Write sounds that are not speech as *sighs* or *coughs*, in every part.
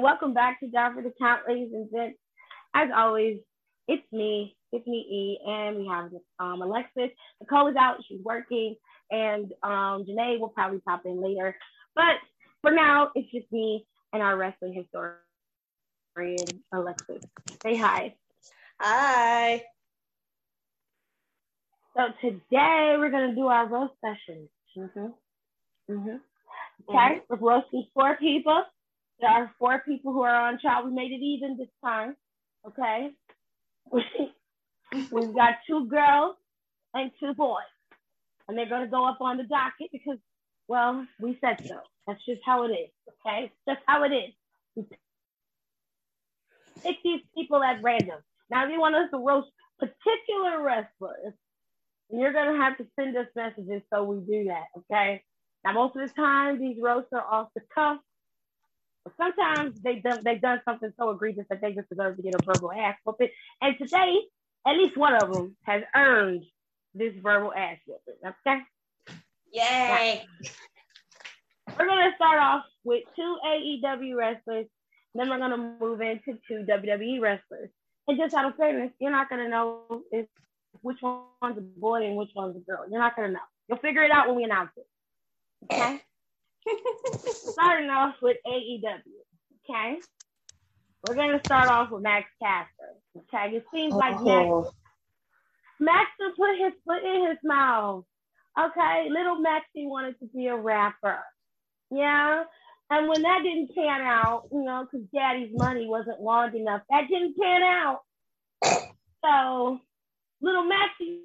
Welcome back to Down for the Count, ladies and gents. As always, it's me, it's me E, and we have um, Alexis. Nicole is out, she's working, and um, Janae will probably pop in later. But for now, it's just me and our wrestling historian, Alexis. Say hi. Hi. So today we're gonna do our roast session. Mm-hmm. Mm-hmm. Okay, mm-hmm. we're roasting four people. There are four people who are on trial. We made it even this time. Okay. *laughs* We've got two girls and two boys. And they're gonna go up on the docket because, well, we said so. That's just how it is. Okay. That's how it is. pick these people at random. Now, if you want us to roast particular wrestlers, you're gonna have to send us messages so we do that, okay? Now, most of the time, these roasts are off the cuff, but sometimes they've done they've done something so egregious that they just deserve to get a verbal ass whooping. And today, at least one of them has earned this verbal ass whooping. Okay. Yay! Now, we're gonna start off with two AEW wrestlers, then we're gonna move into two WWE wrestlers. And just out of fairness, you're not gonna know if which one's a boy and which one's a girl. You're not gonna know. You'll figure it out when we announce it. Okay. Starting off with AEW. Okay. We're gonna start off with Max Caster. Okay. It seems like oh. Max Max put his foot in his mouth. Okay. Little Maxie wanted to be a rapper. Yeah. And when that didn't pan out, you know, because daddy's money wasn't long enough, that didn't pan out. *coughs* So little Maxie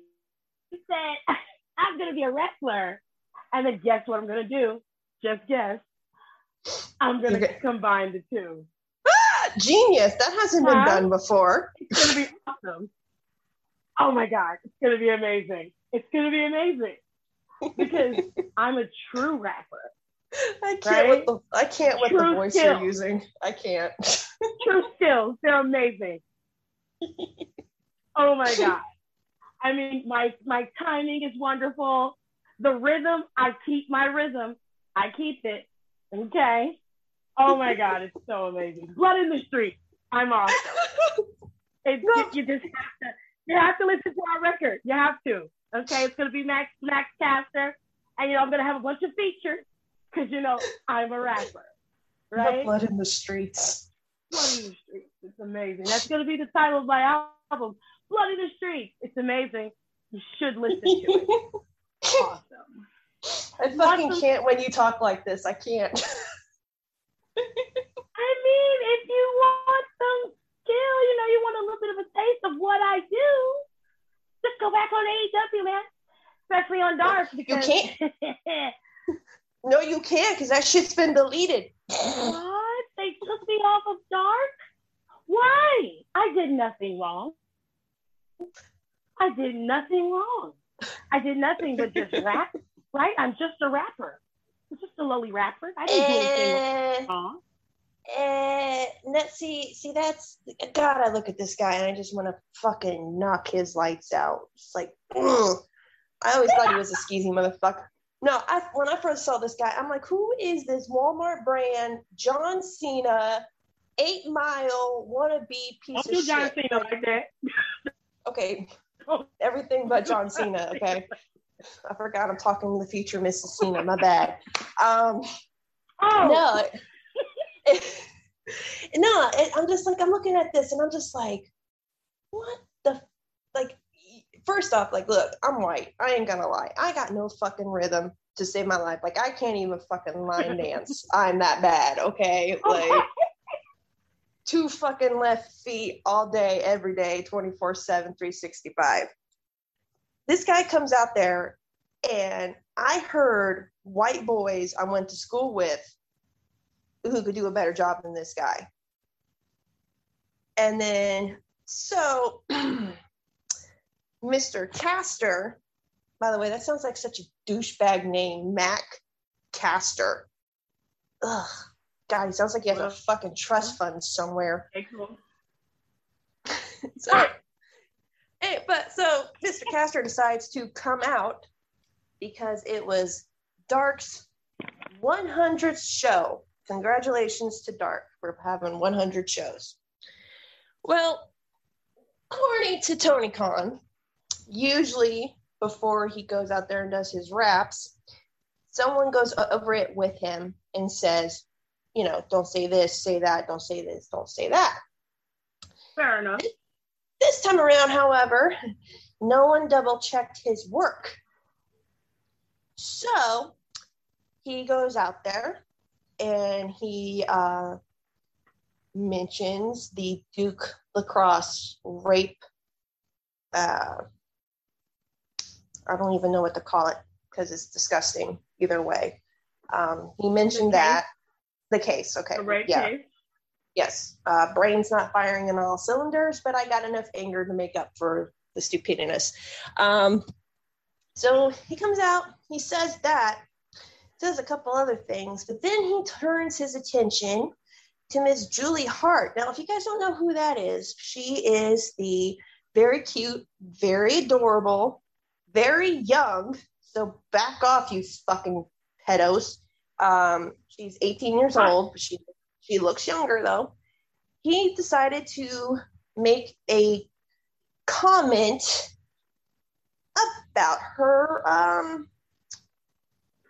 said, *laughs* I'm going to be a wrestler. And then guess what I'm going to do? Just guess. I'm going to combine the two. Ah, genius. That hasn't been done before. It's going to be awesome. Oh my God. It's going to be amazing. It's going to be amazing because *laughs* I'm a true rapper. I can't right? with the I can't with True the voice skills. you're using. I can't. *laughs* True skills. They're amazing. Oh my god. I mean, my my timing is wonderful. The rhythm, I keep my rhythm. I keep it. Okay. Oh my God, it's so amazing. Blood in the street. I'm awesome. *laughs* It's, you just have to you have to listen to our record. You have to. Okay, it's gonna be Max Max Caster, and you know I'm gonna have a bunch of features because you know I'm a rapper. Right? The blood in the streets. Blood in the streets. It's amazing. That's gonna be the title of my album. Blood in the streets. It's amazing. You should listen to it. *laughs* awesome. I fucking can't when you talk like this. I can't. *laughs* I mean, if you want some skill, you know, you want a little bit of a taste of what I do, just go back on AEW, man. Especially on Dark. Because... You can't. *laughs* no, you can't, because that shit's been deleted. What? They took me off of Dark? Why? I did nothing wrong. I did nothing wrong. I did nothing but just *laughs* rap, right? I'm just a rapper. I'm just a lowly rapper. I didn't do anything uh, wrong. Uh, no, see, see, that's God. I look at this guy and I just want to fucking knock his lights out. It's like, ugh. I always thought he was a skeezy motherfucker. No, I, when I first saw this guy, I'm like, who is this Walmart brand John Cena, eight mile wannabe piece Don't of do John Cena like that. okay, everything but John Cena. Okay, *laughs* I forgot I'm talking to the future Mrs. Cena. My bad. Um, oh no, it, *laughs* no, it, I'm just like I'm looking at this and I'm just like, what the like? First off, like, look, I'm white. I ain't gonna lie. I got no fucking rhythm to save my life. Like, I can't even fucking line *laughs* dance. I'm that bad. Okay, like *laughs* two fucking left feet all day, every day, 24 7, 365. This guy comes out there, and I heard white boys I went to school with who could do a better job than this guy. And then, so *clears throat* Mr. Caster, by the way, that sounds like such a douchebag name, Mac Caster. Ugh. God, he sounds like he has a fucking trust fund somewhere. Okay, cool. *laughs* so, but so Mr. Caster decides to come out because it was Dark's 100th show. Congratulations to Dark. for having 100 shows. Well, according to Tony Khan, usually before he goes out there and does his raps, someone goes over it with him and says, you know, don't say this, say that, don't say this, don't say that. Fair enough. This time around, however, no one double checked his work. So he goes out there and he uh, mentions the Duke lacrosse rape. Uh, I don't even know what to call it because it's disgusting either way. Um, he mentioned that the case. Okay. The rape yeah. case. Yes. Uh, brain's not firing in all cylinders, but I got enough anger to make up for the stupidness. Um, so he comes out, he says that, says a couple other things, but then he turns his attention to Miss Julie Hart. Now, if you guys don't know who that is, she is the very cute, very adorable, very young. So back off, you fucking pedos. Um, she's 18 years old, but she she looks younger though. He decided to make a comment about her um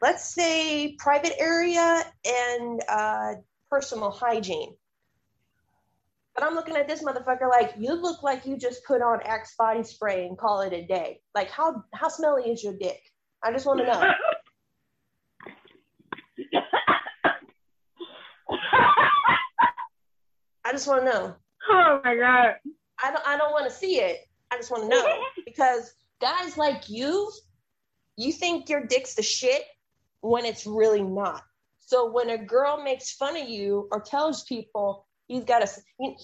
let's say private area and uh personal hygiene. But I'm looking at this motherfucker like you look like you just put on Axe body spray and call it a day. Like how how smelly is your dick? I just want to know. *laughs* I just want to know. Oh my god. I don't I don't want to see it. I just want to know *laughs* because guys like you, you think your dick's the shit when it's really not. So when a girl makes fun of you or tells people he's got a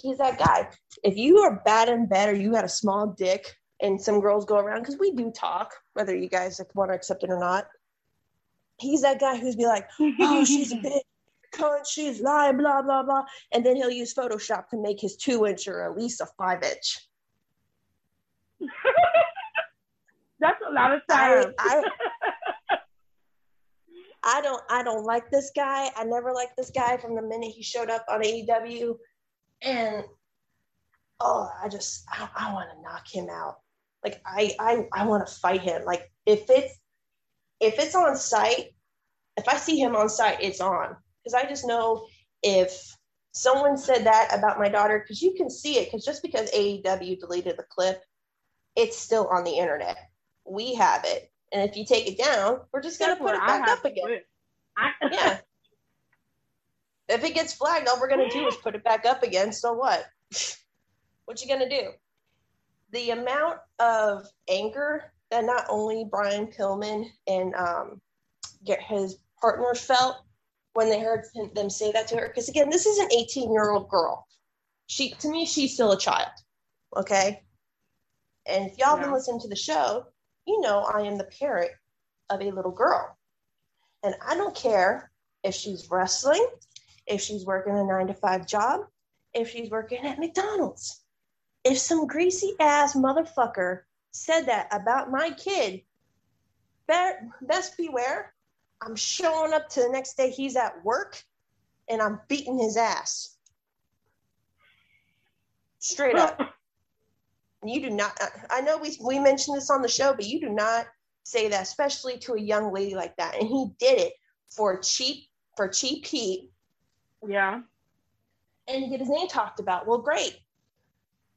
he's that guy. If you are bad in bed or you got a small dick and some girls go around because we do talk, whether you guys want to accept it or not. He's that guy who's be like, *laughs* oh, she's a bitch, cunt, she's lying, blah blah blah, and then he'll use Photoshop to make his two inch or at least a five inch. *laughs* That's a lot of time. I, I, *laughs* I don't I don't like this guy. I never liked this guy from the minute he showed up on AEW. And oh, I just I, I want to knock him out. Like I I I want to fight him. Like if it's if it's on site, if I see him on site, it's on. Because I just know if someone said that about my daughter, because you can see it, because just because AEW deleted the clip, it's still on the internet. We have it. And if you take it down, we're just gonna put it back up again. I- *laughs* yeah. If it gets flagged, all we're gonna do is put it back up again. So what? *laughs* what you gonna do? The amount of anger that not only Brian Pillman and um, his partner felt when they heard them say that to her, because again, this is an 18 year old girl. She to me, she's still a child. Okay. And if y'all yeah. been listening to the show, you know I am the parent of a little girl. And I don't care if she's wrestling, if she's working a nine to five job, if she's working at McDonald's. If some greasy ass motherfucker said that about my kid, best beware. I'm showing up to the next day he's at work and I'm beating his ass. Straight up. *laughs* you do not i know we, we mentioned this on the show but you do not say that especially to a young lady like that. And he did it for cheap for cheap heat. Yeah. And get his name talked about. Well great.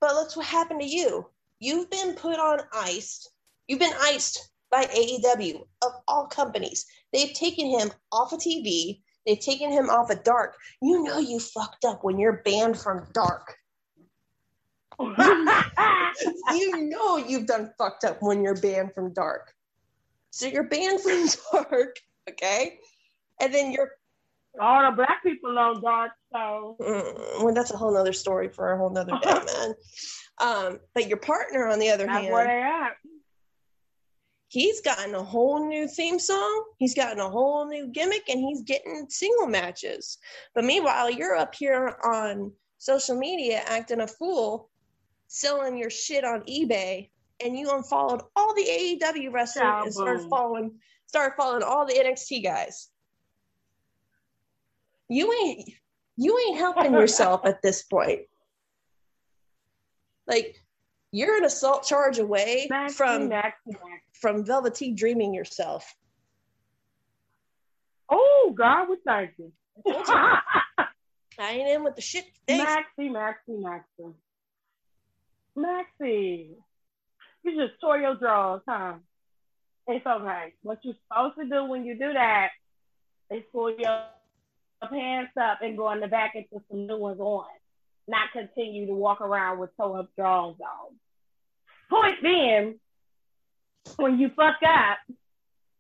But look what happened to you. You've been put on ice. You've been iced by aew of all companies they've taken him off of tv they've taken him off of dark you know you fucked up when you're banned from dark *laughs* you know you've done fucked up when you're banned from dark. So you're banned from *laughs* dark, okay? And then you're all the black people on dark, so mm, well, that's a whole nother story for a whole nother *laughs* day, man. Um, but your partner, on the other that's hand, where they at. He's gotten a whole new theme song. He's gotten a whole new gimmick, and he's getting single matches. But meanwhile, you're up here on social media acting a fool selling your shit on eBay and you unfollowed all the AEW wrestlers yeah, and started following started following all the NXT guys. You ain't you ain't helping *laughs* yourself at this point. Like you're an assault charge away Maxie, from Maxie, from Velveteen dreaming yourself. Oh God, what's Maxie? *laughs* I ain't in with the shit. Maxie, Maxie, Maxie. Maxie. You just tore your drawers, huh? It's okay. What you're supposed to do when you do that is pull your pants up and go in the back and put some new ones on. Not continue to walk around with toe up drawers on. Point being, when you fuck up,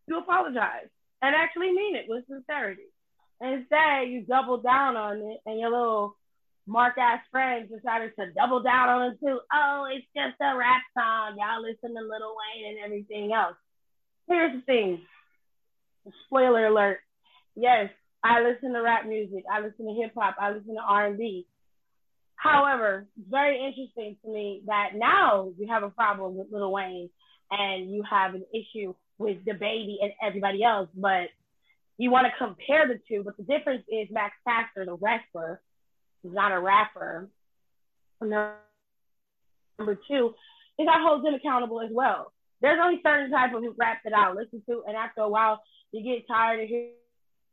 you apologize and actually mean it with sincerity. Instead, you double down on it, and your little mark ass friends decided to double down on it too. Oh, it's just a rap song. Y'all listen to Lil Wayne and everything else. Here's the thing. Spoiler alert. Yes, I listen to rap music. I listen to hip hop. I listen to R&B. However, it's very interesting to me that now you have a problem with Lil Wayne and you have an issue with the baby and everybody else, but you want to compare the two. But the difference is Max Caster, the wrestler, is not a rapper. Number two is I hold them accountable as well. There's only certain type of rap that I'll listen to, and after a while, you get tired of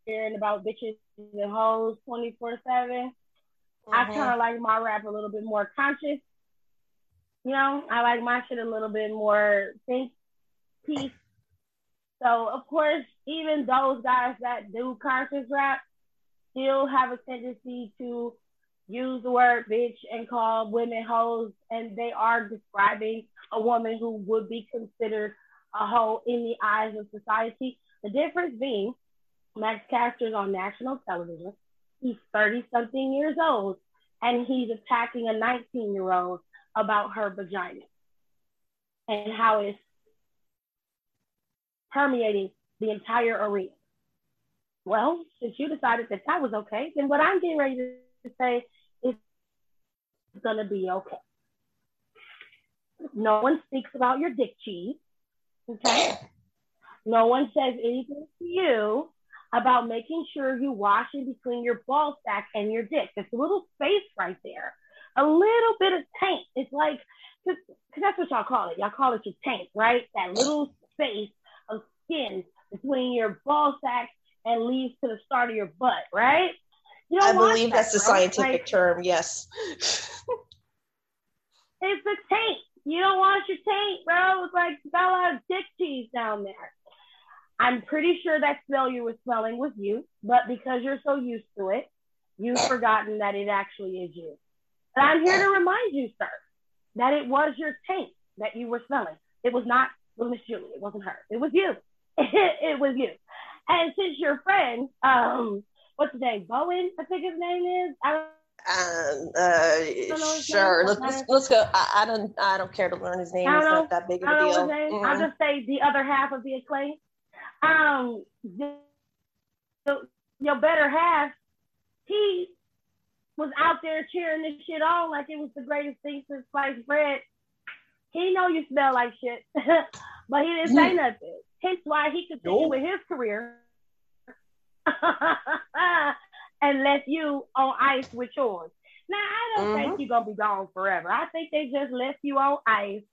hearing about bitches and hoes 24 7. I mm-hmm. kind of like my rap a little bit more conscious. You know, I like my shit a little bit more think piece. So of course, even those guys that do conscious rap still have a tendency to use the word bitch and call women hoes, and they are describing a woman who would be considered a hoe in the eyes of society. The difference being, Max Caster's on national television. He's 30 something years old, and he's attacking a 19 year old about her vagina and how it's permeating the entire arena. Well, since you decided that that was okay, then what I'm getting ready to say is going to be okay. No one speaks about your dick cheese. Okay. No one says anything to you about making sure you wash in between your ball sack and your dick. There's a little space right there. A little bit of taint. It's like, cause, cause that's what y'all call it. Y'all call it your taint, right? That little space of skin between your ball sack and leads to the start of your butt, right? You I believe that, that's the scientific like, term. Yes. *laughs* it's a taint. You don't wash your taint, bro. It's like got a lot of dick cheese down there. I'm pretty sure that smell you were smelling was you, but because you're so used to it, you've forgotten that it actually is you. And I'm here to remind you, sir, that it was your taint that you were smelling. It was not Miss Julie. It wasn't her. It was you. *laughs* it was you. And since your friend, um, what's his name? Bowen, I think his name is. I um, uh, sure. Let's, let's, let's go. I, I, don't I don't care to learn his name. It's not that big of a deal. Mm-hmm. I'll just say the other half of the acclaim. Um, the, the, your better half, he was out there cheering this shit on like it was the greatest thing since sliced bread. He know you smell like shit, *laughs* but he didn't say nothing. Hence why he continued nope. with his career *laughs* and left you on ice with yours. Now I don't mm-hmm. think you're gonna be gone forever. I think they just left you on ice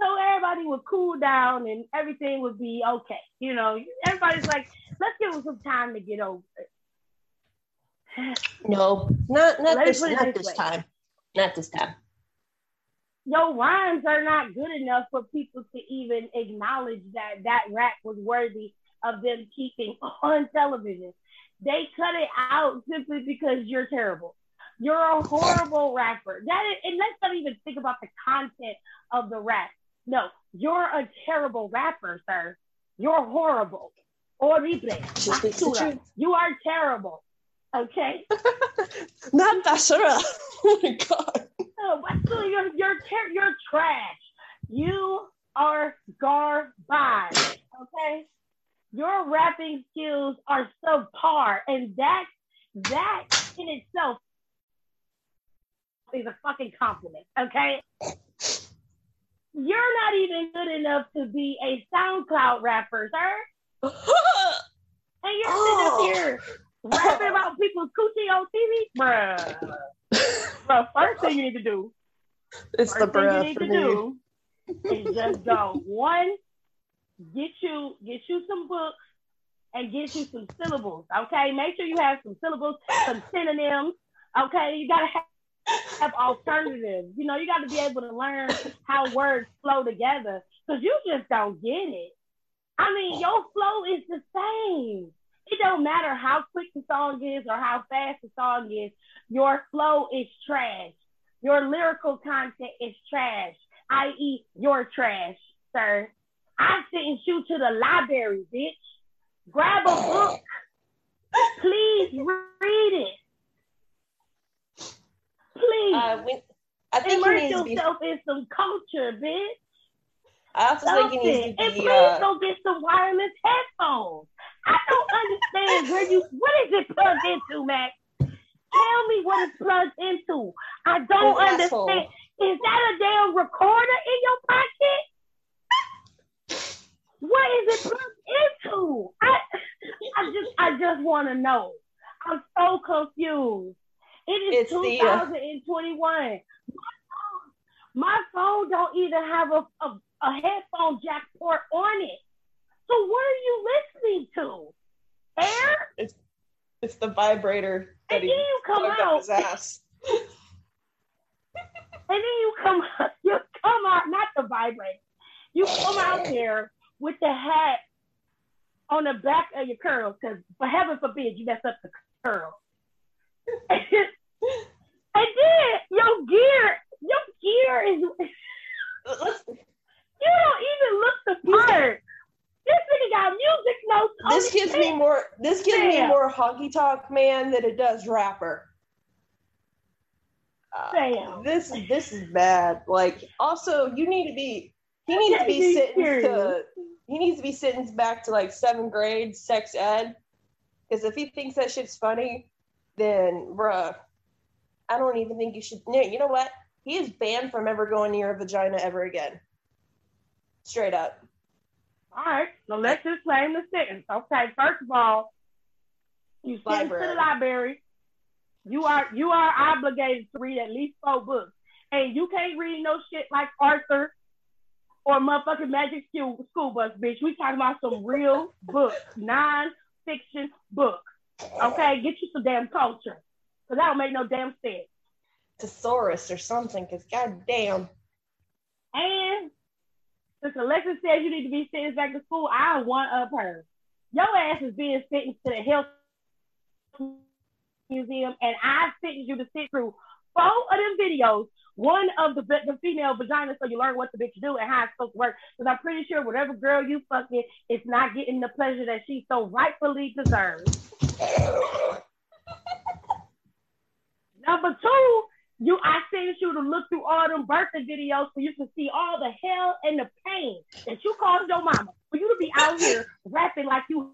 so everybody would cool down and everything would be okay. You know, everybody's like, let's give them some time to get over it. No, not not this, not this, this time. Not this time. Your rhymes are not good enough for people to even acknowledge that that rap was worthy of them keeping on television. They cut it out simply because you're terrible. You're a horrible rapper. That is, and let's not even think about the content of the rap. No, you're a terrible rapper, sir. You're horrible. Horrible. You are terrible. Okay. *laughs* Not Bashara. *laughs* Oh my god. Oh, no, basura, you're you're you're trash. You are garbage. Okay. Your rapping skills are subpar, and that that in itself is a fucking compliment. Okay. You're not even good enough to be a SoundCloud rapper, sir. *gasps* and you're sitting up oh. here rapping about people's coochie on TV, bruh. bruh, first thing you need to do. It's the bruh thing you need to me. do is just go one, get you get you some books and get you some syllables. Okay, make sure you have some syllables, some synonyms. Okay, you gotta have have alternatives. You know, you got to be able to learn how words flow together because you just don't get it. I mean, your flow is the same. It don't matter how quick the song is or how fast the song is. Your flow is trash. Your lyrical content is trash, i.e., your trash, sir. I sent you to the library, bitch. Grab a book. Please read it. Please. Uh, when, I think Immerse yourself be... in some culture, bitch. I also Something. think he needs to be. And please uh... go get some wireless headphones. I don't understand where you. What is it plugged into, Max? Tell me what it's plugged into. I don't understand. Asshole. Is that a damn recorder in your pocket? What is it plugged into? I, I just, I just want to know. I'm so confused. It is it's 2021. The, uh... My phone don't even have a, a, a headphone jack port on it. So what are you listening to? Air? It's it's the vibrator that and he then you come out. his ass. *laughs* and then you come *laughs* you come out, not the vibrator. You come out here with the hat on the back of your curls, because for heaven forbid you mess up the curl. *laughs* And then your gear, your gear is. you don't even look the part. This nigga got music notes. This gives me more. This gives me more honky tonk man than it does rapper. Uh, this this is bad. Like, also, you need to be. He needs to be sentenced to. He needs to be sentenced back to like seventh grade sex ed. Because if he thinks that shit's funny, then bruh, I don't even think you should. You know what? He is banned from ever going near a vagina ever again. Straight up. All right, so let's just claim the sentence. Okay, first of all, you sent to the library. You are you are obligated to read at least four books, and you can't read no shit like Arthur or motherfucking Magic School, school Bus, bitch. We talking about some real *laughs* books, non-fiction books. Okay, get you some damn culture. Because that don't make no damn sense. Thesaurus or something, because goddamn. And since Alexa says you need to be sentenced back to school, I want up her. Your ass is being sentenced to the health museum, and I sentenced you to sit through four of them videos. One of the the female vagina, so you learn what the bitch do and how it's supposed to work. Because I'm pretty sure whatever girl you fucking is not getting the pleasure that she so rightfully deserves. *laughs* Number two, you I sent you to look through all them birthday videos so you can see all the hell and the pain that you caused your mama for you to be out here rapping like you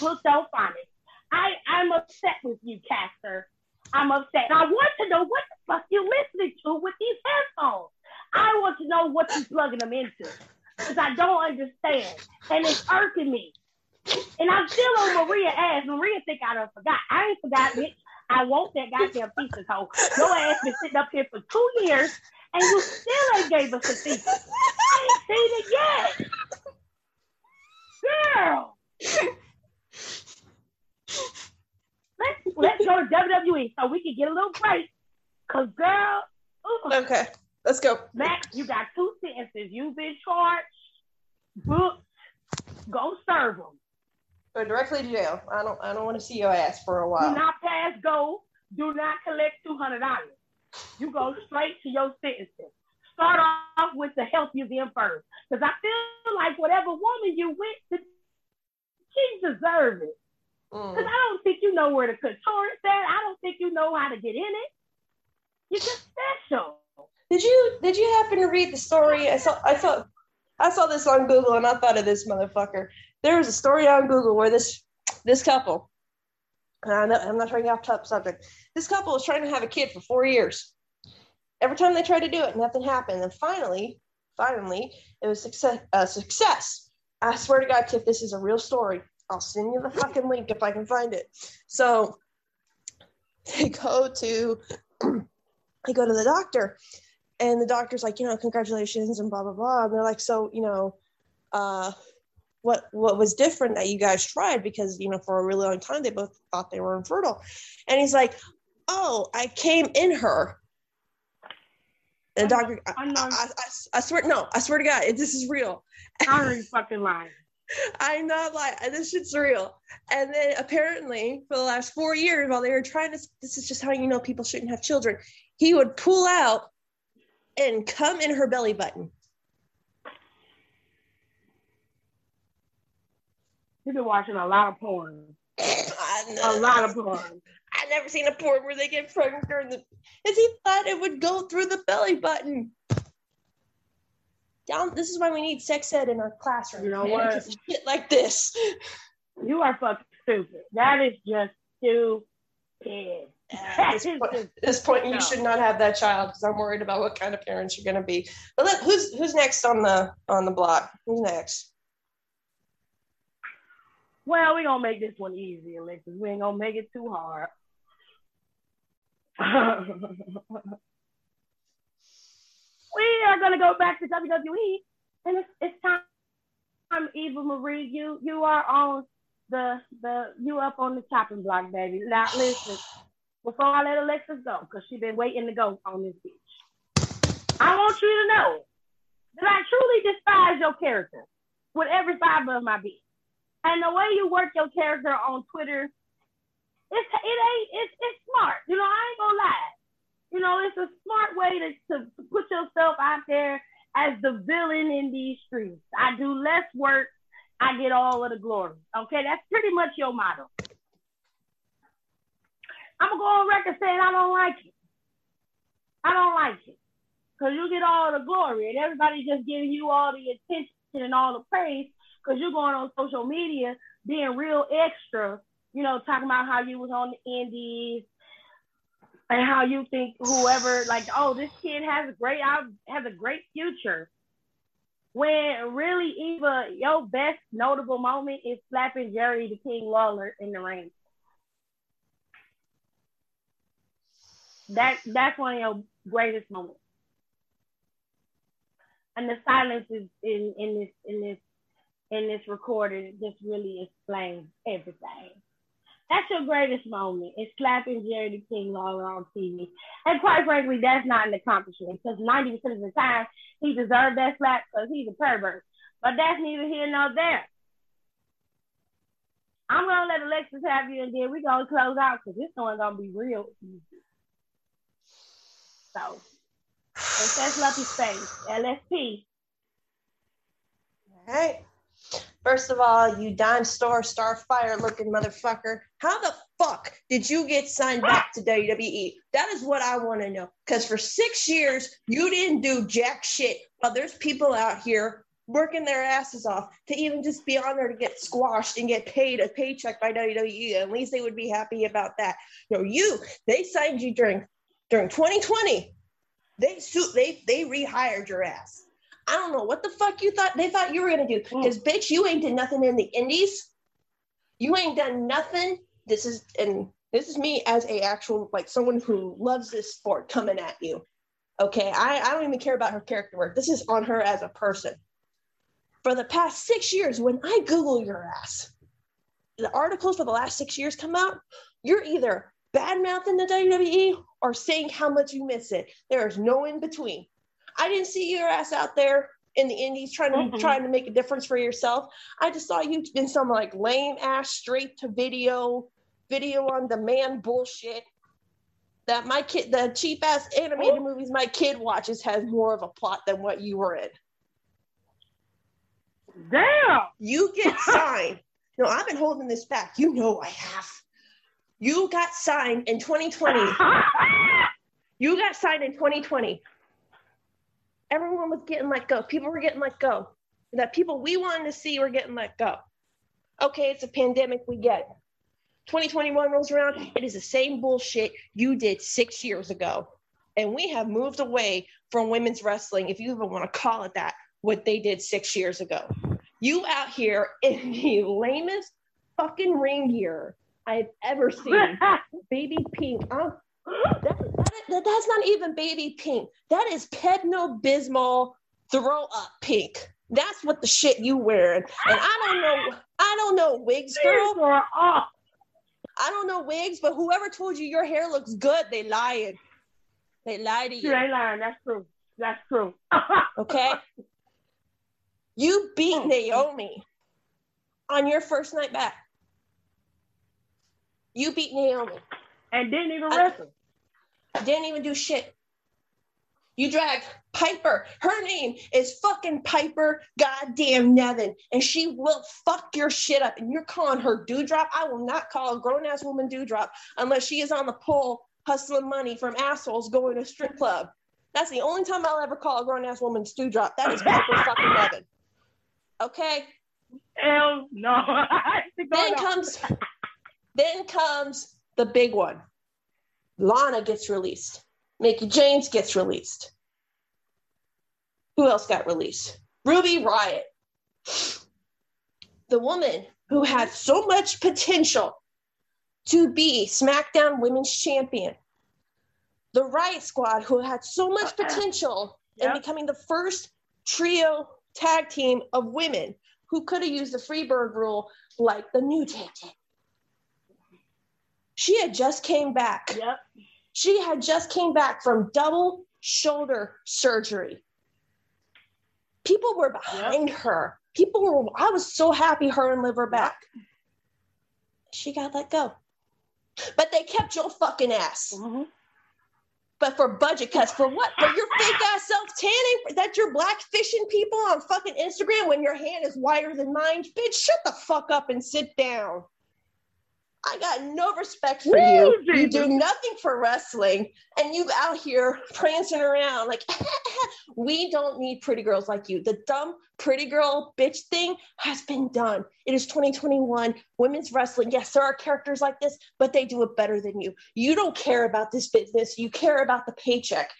hooked on phonics. I, I'm upset with you, Caster. I'm upset. And I want to know what the fuck you listening to with these headphones. I want to know what you're plugging them into. Because I don't understand. And it's irking me. And I'm still on Maria ass. Maria think I done forgot. I ain't forgot, bitch. I want that goddamn thesis hoe. Your ass been sitting up here for two years and you still ain't gave us a thesis. I ain't seen it yet. Girl. Let's let's go to WWE so we can get a little break. Cause girl. Ooh. Okay. Let's go. Max, you got two sentences. You've been charged, booked, go serve them. Go directly to jail. I don't I don't want to see your ass for a while. Do not pass go. Do not collect two hundred dollars. You go straight to your sentencing. Start off with the health museum first. Because I feel like whatever woman you went to, she deserves it. Because mm. I don't think you know where the clitoris at. I don't think you know how to get in it. You're just special. Did you did you happen to read the story? I saw I saw I saw this on Google and I thought of this motherfucker there was a story on Google where this this couple, I'm not, I'm not trying to off top subject. This couple was trying to have a kid for four years. Every time they tried to do it, nothing happened. And finally, finally, it was success. Uh, success. I swear to God, Tiff, this is a real story. I'll send you the fucking link if I can find it. So they go to *clears throat* they go to the doctor and the doctor's like, you know, congratulations and blah blah blah. And they're like, so, you know, uh what what was different that you guys tried because you know for a really long time they both thought they were infertile and he's like oh i came in her and the doctor I, I, I, I, swear no i swear to god this is real *laughs* i'm fucking lying *laughs* I'm not lying. This shit's real. And then apparently, for the last four years, while they were trying to, this is just how you know people shouldn't have children. He would pull out and come in her belly button. You've been watching a lot of porn. a lot of porn. I never seen a porn where they get pregnant during the. Is he thought it would go through the belly button down. This is why we need sex ed in our classroom. You know what? Shit like this. You are fucking stupid. That is just stupid. At this, point, this point, you should not have that child because I'm worried about what kind of parents you're going to be. But let, who's who's next on the on the block? Who's next? Well, we're gonna make this one easy, Alexis. We ain't gonna make it too hard. *laughs* we are gonna go back to WWE, and it's, it's time. Eva Marie, you you are on the the you up on the chopping block, baby. Now listen, before I let Alexis go, because she's been waiting to go on this beach. I want you to know that I truly despise your character with every fiber of my being. And the way you work your character on Twitter, it's it ain't it's it's smart. You know, I ain't gonna lie. You know, it's a smart way to, to put yourself out there as the villain in these streets. I do less work, I get all of the glory. Okay, that's pretty much your motto. I'm gonna go on record saying I don't like it. I don't like it. Cause you get all the glory and everybody just giving you all the attention and all the praise because you're going on social media being real extra, you know, talking about how you was on the indies and how you think whoever like oh this kid has a great has a great future when really Eva your best notable moment is slapping Jerry the King Lawler in the ring. That that's one of your greatest moments. And the silence is in, in this in this in this recording just really explains everything. That's your greatest moment. It's slapping Jerry the King Lawler on TV. And quite frankly, that's not an accomplishment because 90% of the time he deserved that slap because he's a pervert. But that's neither here nor there. I'm gonna let Alexis have you and then we're gonna close out because this one's gonna be real easy. So Princess Lumpy Space, LSP. All right. First of all, you dime store starfire looking motherfucker. How the fuck did you get signed back to WWE? That is what I want to know. Because for six years, you didn't do jack shit. But there's people out here working their asses off to even just be on there to get squashed and get paid a paycheck by WWE. At least they would be happy about that. Know, you they signed you during during 2020. They they they rehired your ass. I don't know what the fuck you thought they thought you were gonna do. Because mm. bitch, you ain't did nothing in the indies. You ain't done nothing. This is and this is me as a actual like someone who loves this sport coming at you. Okay, I, I don't even care about her character work. This is on her as a person. For the past six years, when I Google your ass, the articles for the last six years come out, you're either bad mouthing the WWE or saying how much you miss it. There is no in between. I didn't see your ass out there in the indies trying to mm-hmm. trying to make a difference for yourself. I just saw you in some like lame ass straight to video, video on demand bullshit. That my kid, the cheap ass animated movies my kid watches has more of a plot than what you were in. Damn. You get *laughs* signed. no, I've been holding this back. You know I have. You got signed in 2020. *laughs* you got signed in 2020 everyone was getting let go. People were getting let go. That people we wanted to see were getting let go. Okay, it's a pandemic, we get it. 2021 rolls around, it is the same bullshit you did six years ago. And we have moved away from women's wrestling, if you even want to call it that, what they did six years ago. You out here in *laughs* the lamest fucking ring gear I've ever seen. *laughs* baby pink. *gasps* That, that, that's not even baby pink. That is Pepto Bismol throw up pink. That's what the shit you wearing. And I don't know, I don't know wigs, girl. I don't know wigs, but whoever told you your hair looks good, they lying. They lied to you. They lying. That's true. That's true. *laughs* okay. You beat oh. Naomi on your first night back. You beat Naomi. And didn't even wrestle. Didn't even do shit. You drag Piper. Her name is fucking Piper goddamn Niven, And she will fuck your shit up. And you're calling her Doudrop. I will not call a grown ass woman Doudrop unless she is on the pole hustling money from assholes going to strip club. That's the only time I'll ever call a grown ass woman Doudrop. That is Piper fucking Niven. Okay. Hell no. *laughs* then comes then comes the big one. Lana gets released. Mickie James gets released. Who else got released? Ruby Riott. The woman who had so much potential to be SmackDown Women's Champion. The Riot Squad, who had so much uh-huh. potential yep. in becoming the first trio tag team of women who could have used the Freebird rule like the New Day did. She had just came back. Yep. She had just came back from double shoulder surgery. People were behind yep. her. People were, I was so happy her and Liv were back. She got let go. But they kept your fucking ass. Mm-hmm. But for budget cuts, for what? For your fake ass self tanning? That you're black fishing people on fucking Instagram when your hand is wider than mine? Bitch, shut the fuck up and sit down. I got no respect for you. You do nothing for wrestling, and you out here prancing around like *laughs* we don't need pretty girls like you. The dumb pretty girl bitch thing has been done. It is 2021. Women's wrestling. Yes, there are characters like this, but they do it better than you. You don't care about this business. You care about the paycheck.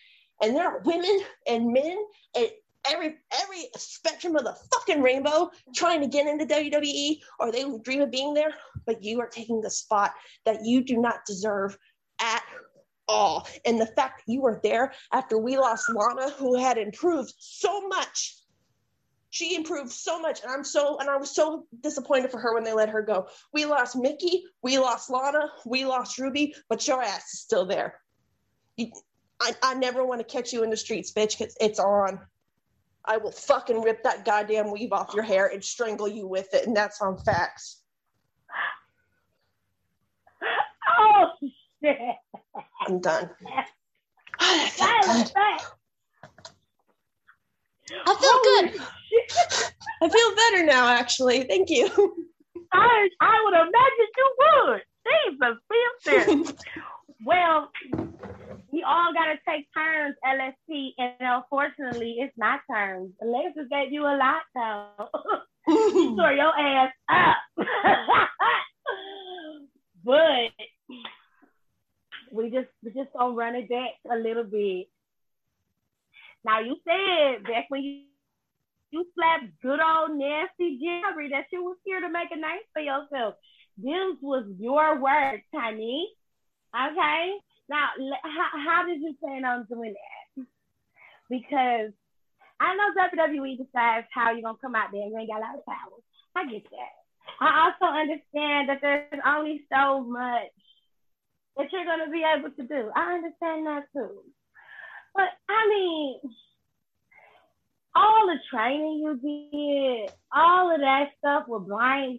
And there are women and men and every every spectrum of the fucking rainbow trying to get into WWE or they dream of being there, but you are taking the spot that you do not deserve at all. And the fact you were there after we lost Lana, who had improved so much. She improved so much, and I'm so and I was so disappointed for her when they let her go. We lost Mickie, we lost Lana, we lost Ruby, but your ass is still there. You, I, I never want to catch you in the streets, bitch, because it's on. I will fucking rip that goddamn weave off your hair and strangle you with it, and that's on facts. Oh shit! I'm done. Oh, *laughs* that I feel good. I feel better now, actually. Thank you. I I would imagine you would. Jesus, feel *laughs* well, we all gotta take turns, LSP, and unfortunately, it's my turn. Alexis gave you a lot though. *laughs* you Tore your ass up. *laughs* but we just we just gonna run it back a little bit. Now you said back when you you slapped good old nasty Jerry that you was here to make a name for yourself. This was your word, honey. Okay. Now, how, how did you plan on doing that? Because I know WWE decides how you're gonna come out there. and You ain't got a lot of power. I get that. I also understand that there's only so much that you're gonna be able to do. I understand that too. But I mean, all the training you did, all of that stuff with Brian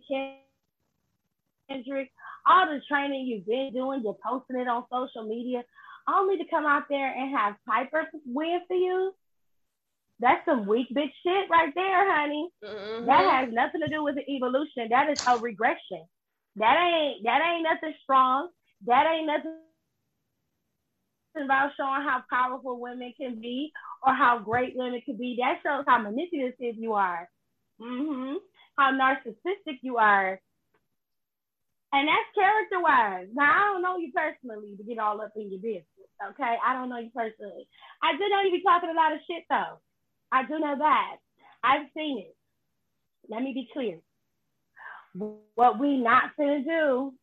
Kendrick, all the training you've been doing, you're posting it on social media, only to come out there and have Piper win for you. That's some weak bitch shit right there, honey. Mm-hmm. That has nothing to do with the evolution. That is a regression. That ain't that ain't nothing strong. That ain't nothing about showing how powerful women can be or how great women can be. That shows how manipulative you are. Mm-hmm. How narcissistic you are. And that's character wise. Now, I don't know you personally to get all up in your business. Okay. I don't know you personally. I do know you be talking a lot of shit though. I do know that. I've seen it. Let me be clear. what we not gonna do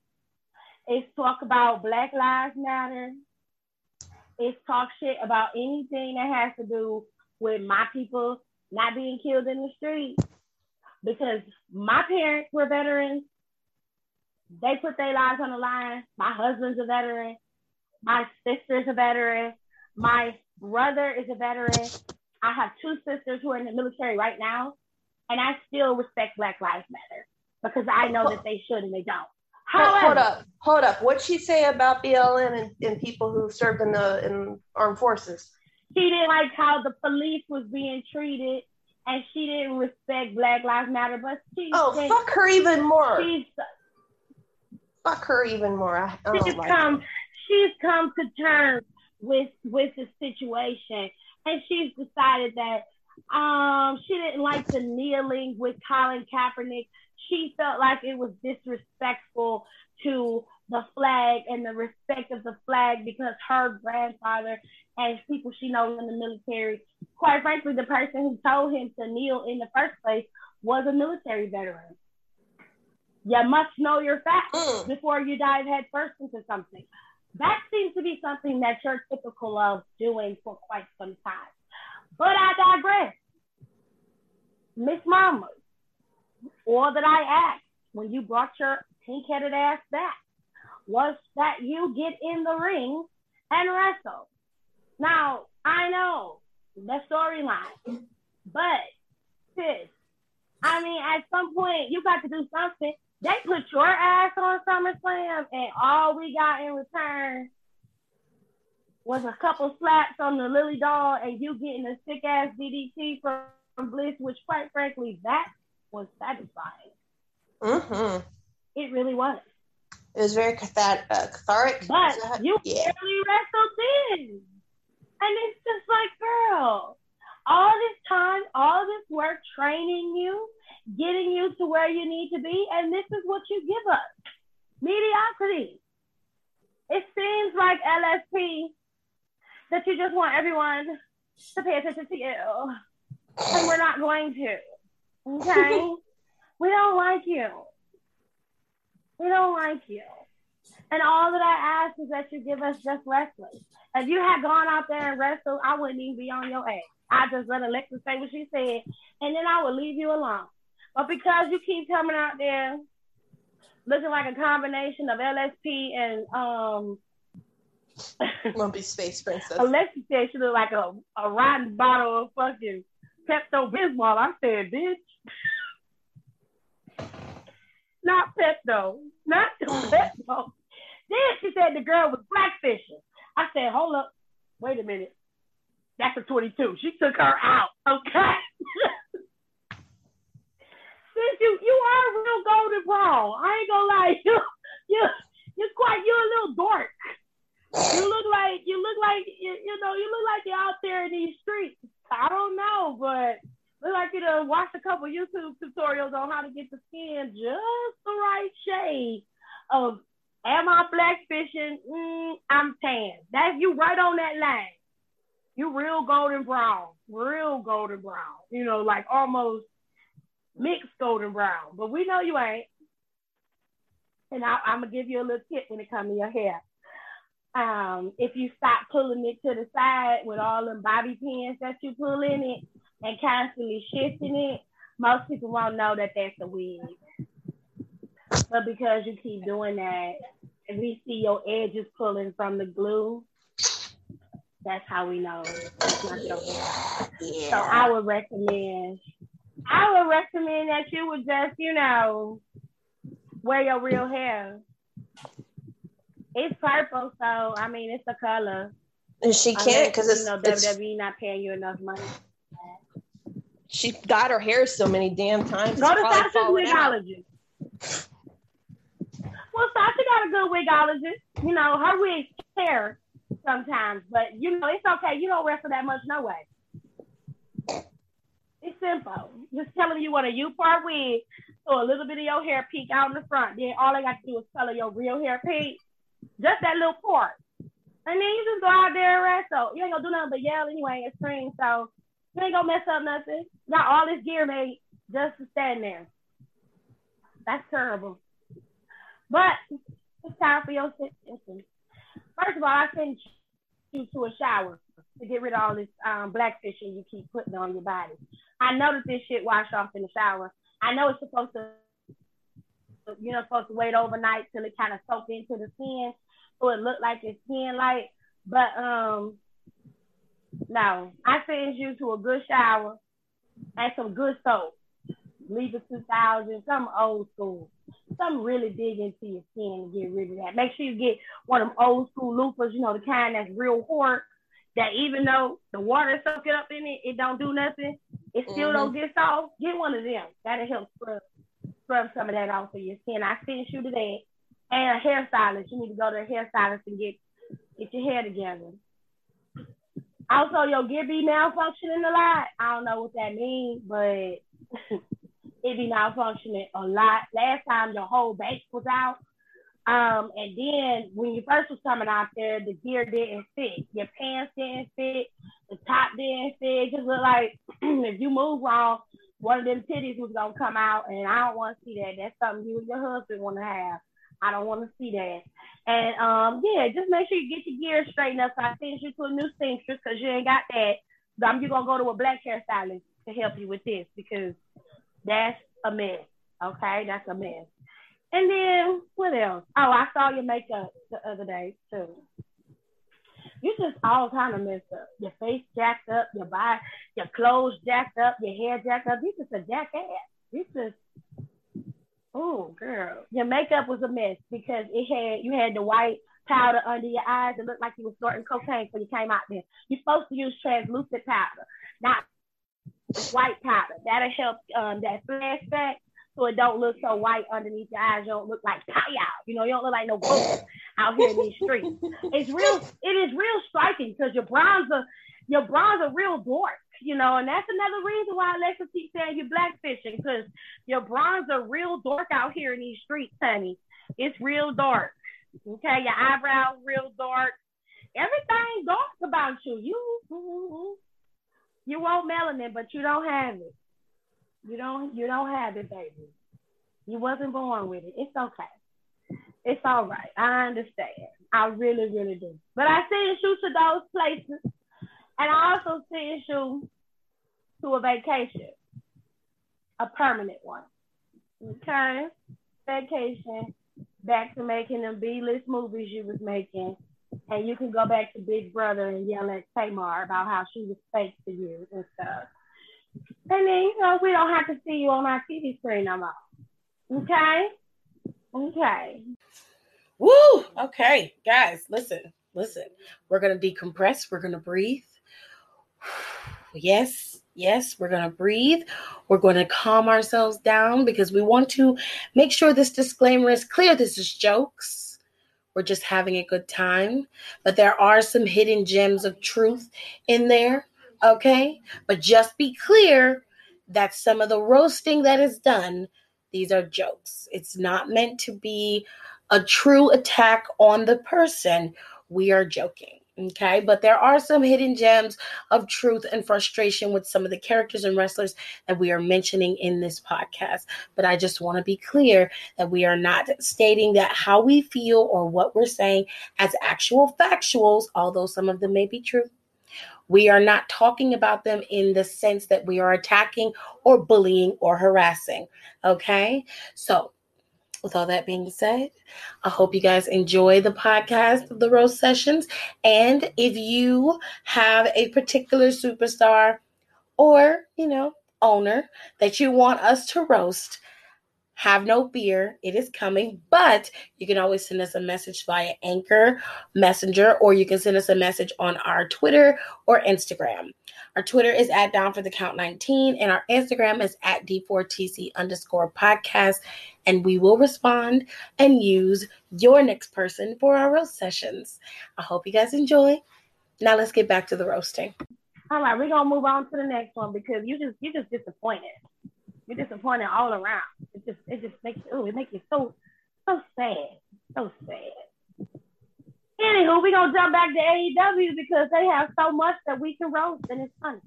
is talk about Black Lives Matter. Is talk shit about anything that has to do with my people not being killed in the street. Because my parents were veterans. They put their lives on the line. My husband's a veteran. My sister's a veteran. My brother is a veteran. I have two sisters who are in the military right now, and I still respect Black Lives Matter because I know that they should and they don't. However, hold up, hold up. What'd she say about BLM and, and people who served in the in armed forces? She didn't like how the police was being treated, and she didn't respect Black Lives Matter. But she oh fuck her even more. She's fuck her even more. I, I she's like come, her. she's come to terms with with the situation, and she's decided that um she didn't like the kneeling with Colin Kaepernick she felt like it was disrespectful to the flag and the respect of the flag because her grandfather and people she knows in the military, quite frankly, the person who told him to kneel in the first place was a military veteran. You must know your facts mm. before you dive headfirst into something. That seems to be something that you're typical of doing for quite some time. But I digress. Miss Mama, all that I asked when you brought your pink headed ass back was that you get in the ring and wrestle. Now, I know the storyline, but sis, I mean, at some point, you got to do something. They put your ass on SummerSlam, and all we got in return was a couple slaps on the Lily doll, and you getting a sick ass DDT from, from Bliss, which, quite frankly, that was satisfying. Mm-hmm. It really was. It was very cathartic. Uh, cathartic. But you yeah. barely wrestled in. And it's just like, girl, all this time, all this work training you, getting you to where you need to be, and this is what you give us mediocrity. It seems like LSP that you just want everyone to pay attention to you, and we're not going to. Okay? *laughs* we don't like you. We don't like you. And all that I ask is that you give us just wrestlers. If you had gone out there and wrestled, I wouldn't even be on your ass. I just let Alexa say what she said, and then I would leave you alone. But because you keep coming out there looking like a combination of LSP and um Lumpy Space Princess. *laughs* Alexa said she looked like a, a rotten bottle of fucking Pepto Bismol. I said, bitch. *laughs* Not Pepto. Not *laughs* Pepto. Then she said the girl was blackfishing. I said, hold up. Wait a minute. That's a 22. She took her out. Okay. Since you you are real golden brown. I ain't gonna lie. *laughs* You you you're quite you're a little dork. You look like you look like you, you know you look like you're out there in these streets. I don't know, but look like you to watch a couple YouTube tutorials on how to get the skin just the right shade of am I blackfishing? Mm, I'm tan. That's you right on that line. You real golden brown, real golden brown. You know, like almost mixed golden brown. But we know you ain't. And I, am gonna give you a little tip when it comes to your hair. Um, if you stop pulling it to the side with all them bobby pins that you pull in it, and constantly shifting it, most people won't know that that's a wig. But because you keep doing that, and we see your edges pulling from the glue, that's how we know it's not your hair. Yeah. So I would recommend, I would recommend that you would just, you know, wear your real hair. It's purple, so I mean it's a color. And she can't because it's you know WWE not paying you enough money she got her hair so many damn times. Go to Sasha's wigologist. Well, Sasha got a good wigologist. You know, her wigs tear sometimes, but you know, it's okay. You don't wrestle that much no way. It's simple. Just telling you want a U-part wig so a little bit of your hair peek out in the front. Then all I got to do is color your real hair pink. Just that little part. And then you just go out there and wrestle. You ain't gonna do nothing but yell anyway and scream. So you ain't gonna mess up nothing. Got all this gear made just to stand there. That's terrible. But it's time for your sentence. First of all, I send you to a shower to get rid of all this um, blackfishing you keep putting on your body. I know that this shit wash off in the shower. I know it's supposed to, you know, supposed to wait overnight till it kind of soak into the skin so it look like it's skin light. But um, no, I send you to a good shower and some good soap. Leave it 2000, some old school. Some really dig into your skin and get rid of that. Make sure you get one of them old school loofahs, you know, the kind that's real hard, that even though the water soaking up in it, it don't do nothing. It still mm-hmm. don't get soft. Get one of them. That'll help scrub, scrub some of that off of your skin. I send you to that. And a hairstylist. You need to go to a hairstylist and get get your hair together. Also, your gear be malfunctioning a lot. I don't know what that means, but *laughs* it be malfunctioning a lot. Last time your whole base was out. Um, and then when you first was coming out there, the gear didn't fit. Your pants didn't fit, the top didn't fit. It just looked like *clears throat* if you move wrong, one of them titties was gonna come out, and I don't want to see that. That's something you and your husband want to have. I don't want to see that. And um, yeah, just make sure you get your gear straightened up. So I send you to a new seamstress because you ain't got that. So I'm just gonna go to a black hairstylist to help you with this because that's a mess. Okay, that's a mess. And then what else? Oh, I saw your makeup the other day too. You just all kind of messed up. Your face jacked up, your body, your clothes jacked up, your hair jacked up. You just a jackass. You just Oh, girl, your makeup was a mess because it had you had the white powder under your eyes. It looked like you were snorting cocaine when you came out there. You're supposed to use translucent powder, not white powder. That'll help um, that flashback so it don't look so white underneath your eyes. You don't look like pow You know, you don't look like no ghost out here in these streets. It's real. It is real striking because your bronzer, your bronzer, real dark you know, and that's another reason why Alexa keeps saying you're blackfishing because your bronze are real dark out here in these streets, honey. It's real dark. Okay, your eyebrows real dark. Everything dark about you. You mm-hmm. you want melanin, but you don't have it. You don't you don't have it, baby. You wasn't born with it. It's okay. It's all right. I understand. I really, really do. But I send you to those places and I also send you to a vacation, a permanent one. Okay? Vacation, back to making them B-list movies you was making. And you can go back to Big Brother and yell at Tamar about how she was fake to you and stuff. And then, you know, we don't have to see you on our TV screen no more. Okay? Okay. Woo! Okay, guys, listen, listen. We're going to decompress. We're going to breathe. *sighs* Yes, yes, we're going to breathe. We're going to calm ourselves down because we want to make sure this disclaimer is clear. This is jokes. We're just having a good time. But there are some hidden gems of truth in there. Okay. But just be clear that some of the roasting that is done, these are jokes. It's not meant to be a true attack on the person. We are joking. Okay, but there are some hidden gems of truth and frustration with some of the characters and wrestlers that we are mentioning in this podcast. But I just want to be clear that we are not stating that how we feel or what we're saying as actual factuals, although some of them may be true. We are not talking about them in the sense that we are attacking or bullying or harassing. Okay, so with all that being said, I hope you guys enjoy the podcast of the roast sessions. And if you have a particular superstar or, you know, owner that you want us to roast, have no fear, it is coming. But you can always send us a message via Anchor Messenger, or you can send us a message on our Twitter or Instagram. Our Twitter is at Down for the Count 19, and our Instagram is at D4TC underscore podcast. And we will respond and use your next person for our roast sessions. I hope you guys enjoy. Now let's get back to the roasting. All right, we're gonna move on to the next one because you just you just disappointed. You're disappointed all around. It just it just makes oh it makes you so so sad, so sad. Anywho, we're gonna jump back to AEW because they have so much that we can roast and it's funny.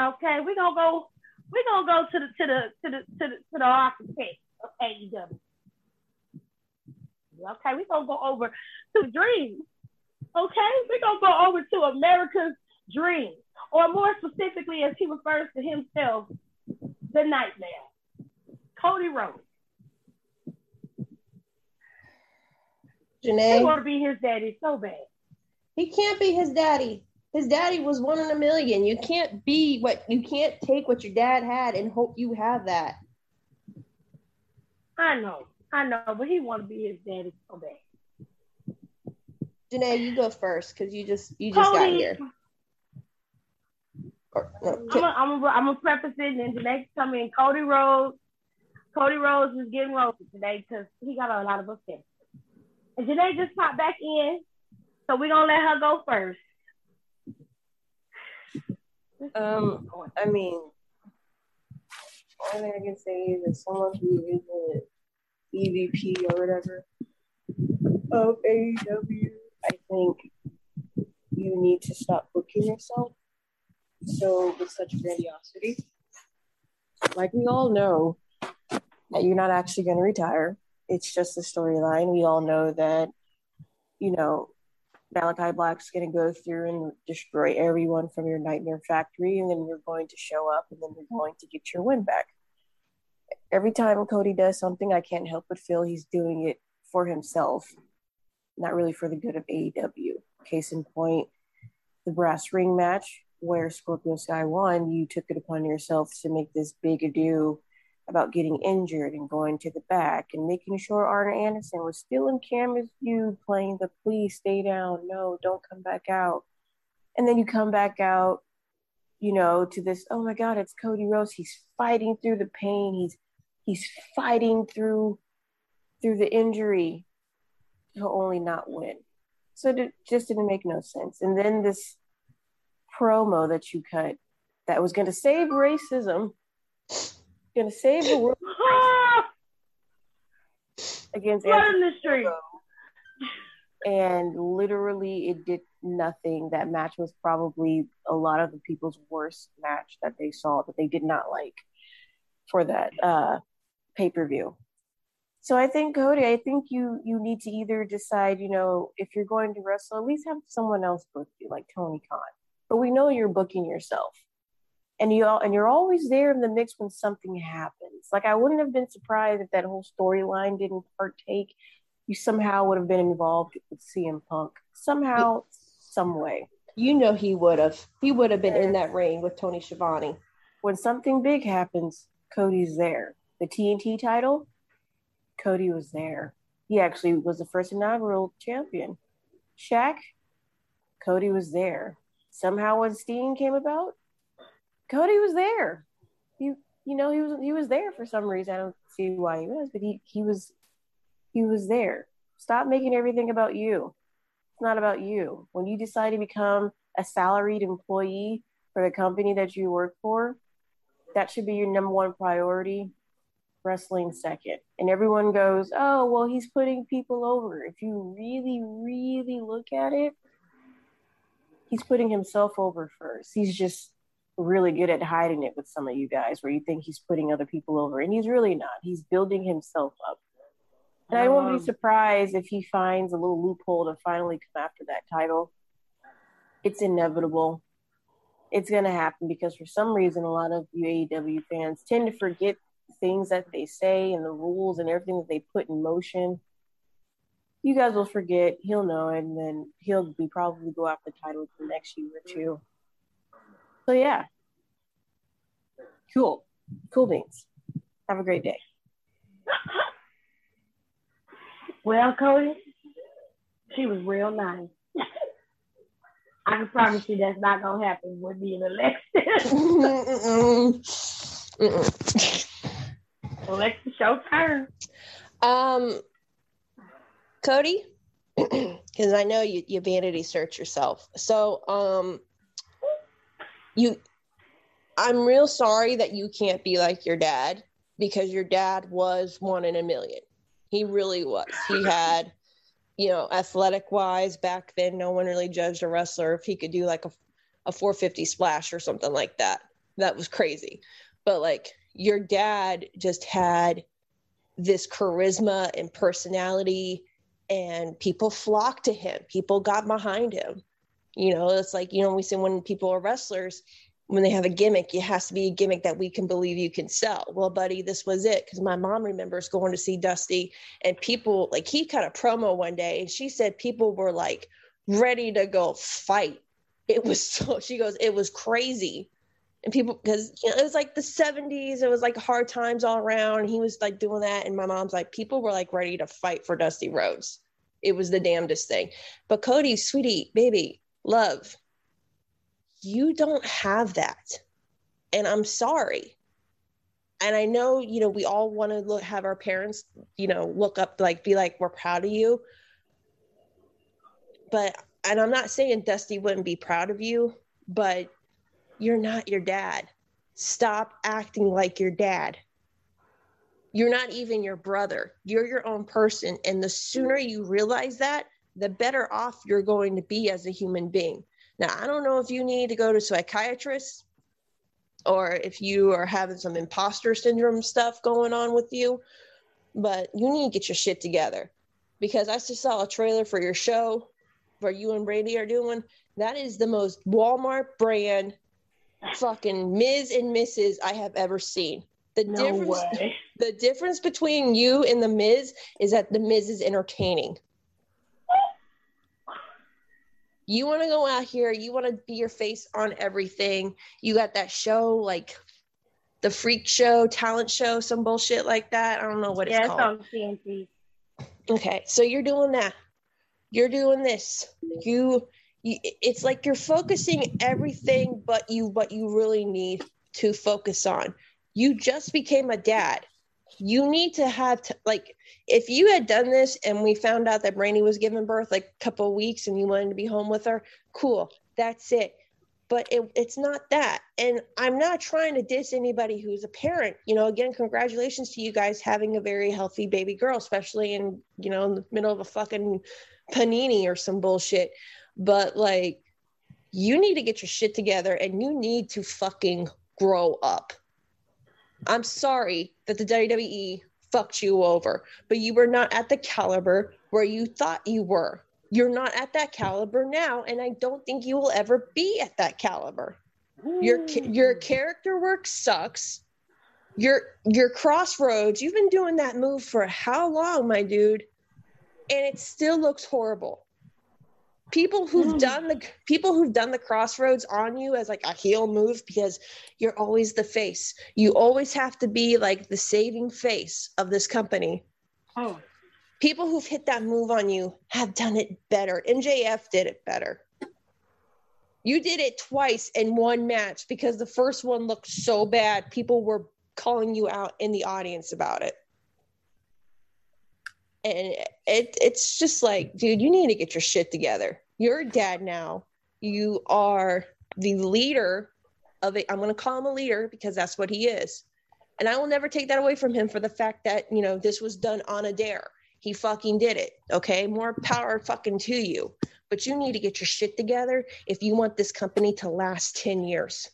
Okay, we're gonna go we're gonna go to the to the to the to the to the architect. of AEW. Okay, we're gonna go over to dreams. Okay, we're gonna go over to America's dream, or more specifically, as he refers to himself, the nightmare. Cody Rhodes. Janae. He want to be his daddy so bad. He can't be his daddy. His daddy was one in a million. You can't be what you can't take what your dad had and hope you have that. I know, I know, but he want to be his daddy so bad. Janae, you go first because you just you just Cody, got here. Or, no, I'm gonna I'm I'm preface it and Janae come in. Cody Rhodes, Cody Rhodes is getting roasted today because he got a lot of offense. And Janae just popped back in, so we're gonna let her go first. Um, I mean, only thing I can say is that someone who is an EVP or whatever of AEW, I think you need to stop booking yourself so with such grandiosity. Like we all know that you're not actually going to retire. It's just a storyline. We all know that, you know, Malachi Black's going to go through and destroy everyone from your nightmare factory, and then you're going to show up, and then you're going to get your win back. Every time Cody does something, I can't help but feel he's doing it for himself, not really for the good of AEW. Case in point, the brass ring match where Scorpio Sky won, you took it upon yourself to make this big ado about getting injured and going to the back and making sure Arn Anderson was still in camera's view playing the please stay down, no, don't come back out. And then you come back out, you know, to this, oh my God, it's Cody Rhodes. He's fighting through the pain. He's he's fighting through through the injury. He'll only not win. So it just didn't make no sense. And then this promo that you cut that was going to save racism gonna save the world *laughs* against Blood in the street. And literally, it did nothing. That match was probably a lot of the people's worst match that they saw that they did not like for that uh, pay per view. So I think Cody, I think you you need to either decide, you know, if you're going to wrestle, at least have someone else book you, like Tony Khan. But we know you're booking yourself and you all and you're always there in the mix when something happens. Like I wouldn't have been surprised if that whole storyline didn't partake. You somehow would have been involved with CM Punk somehow, some way. You know he would have. He would have been in that ring with Tony Schiavone. When something big happens, Cody's there. The TNT title, Cody was there. He actually was the first inaugural champion. Shaq, Cody was there. Somehow when Sting came about, Cody was there. He, you know, he was he was there for some reason. I don't see why he was, but he he was he was there. Stop making everything about you. It's not about you. When you decide to become a salaried employee for the company that you work for, that should be your number one priority. Wrestling second. And everyone goes, oh, well, he's putting people over. If you really, really look at it, he's putting himself over first. He's just really good at hiding it with some of you guys where you think he's putting other people over and he's really not. He's building himself up. And i won't be um, surprised if he finds a little loophole to finally come after that title. It's inevitable. It's going to happen because for some reason a lot of AEW fans tend to forget things that they say and the rules and everything that they put in motion you guys will forget he'll know and then he'll be probably go after the title the next year or two so yeah. Cool. Cool beans. Have a great day. well, Cody, she was real nice. I can promise you that's not gonna happen with me and Alexis. Alexis, show turn. Um, Cody, *clears throat* because I know you you vanity search yourself. So, um, you I'm real sorry that you can't be like your dad because your dad was one in a million. He really was. He *laughs* had, you know, athletic wise back then, no one really judged a wrestler if he could do like a, a 450 splash or something like that. That was crazy. But like your dad just had this charisma and personality and people flocked to him. People got behind him. You know it's like you know we say when people are wrestlers when they have a gimmick it has to be a gimmick that we can believe you can sell. Well buddy this was it because my mom remembers going to see dusty and people like he cut a promo one day and she said people were like ready to go fight. It was *laughs* so she goes it was crazy and people because you know, it was like the 70s it was like hard times all around he was like doing that and my mom's like people were like ready to fight for dusty rhodes. It was the damnedest thing. But cody sweetie baby love you don't have that. And i'm sorry. And i know you know we all want to look have our parents you know look up like be like we're proud of you. But and i'm not saying dusty wouldn't be proud of you but you're not your dad. Stop acting like your dad. You're not even your brother. You're your own person. And the sooner you realize that, the better off you're going to be as a human being. Now, I don't know if you need to go to psychiatrist or if you are having some imposter syndrome stuff going on with you, but you need to get your shit together because I just saw a trailer for your show where you and Brandi are doing. That is the most Walmart brand fucking Miz and Mrs. I have ever seen. The no difference way. *laughs* the difference between you and the Miz is that the Miz is entertaining. You want to go out here, you want to be your face on everything. You got that show like the freak show, talent show, some bullshit like that. I don't know what it's yeah, called. It's on TNT. Okay, so you're doing that. You're doing this. You it's like you're focusing everything but you what you really need to focus on. You just became a dad. You need to have to, like if you had done this and we found out that Brandi was giving birth like a couple weeks and you wanted to be home with her cool. That's it. But it, it's not that. And i'm not trying to diss anybody who's a parent. You know again congratulations to you guys having a very healthy baby girl especially in you know in the middle of a fucking panini or some bullshit but like you need to get your shit together and you need to fucking grow up. I'm sorry that the WWE fucked you over, but you were not at the caliber where you thought you were. You're not at that caliber now, and I don't think you will ever be at that caliber. Your your mm. character work sucks. Your your Cross Rhodes. You've been doing that move for how long, my dude? And it still looks horrible people who've done the people who've done the Cross Rhodes on you as like a heel move because you're always the face. You always have to be like the saving face of this company. Oh. People who've hit that move on you have done it better. Mjf did it better. You did it twice in one match because the first one looked so bad. People were calling you out in the audience about it and it it's just like dude you need to get your shit together. You're dad now you are the leader of it i'm going to call him a leader because that's what he is. And i will never take that away from him for the fact that you know this was done on a dare. He fucking did it okay? More power fucking to you. But you need to get your shit together if you want this company to last 10 years.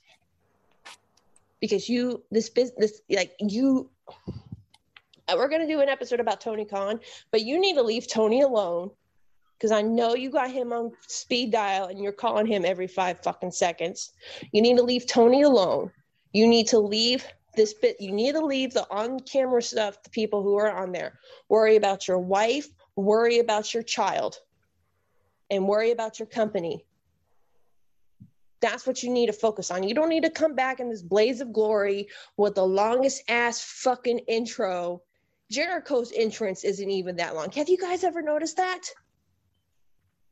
Because you this business like you Uh, we're going to do an episode about Tony Khan, but you need to leave Tony alone because I know you got him on speed dial and you're calling him every five fucking seconds. You need to leave Tony alone. You need to leave this bit. You need to leave the on camera stuff to people who are on there. Worry about your wife, worry about your child, and worry about your company. That's what you need to focus on. You don't need to come back in this blaze of glory with the longest ass fucking intro Jericho's entrance isn't even that long. Have you guys ever noticed that?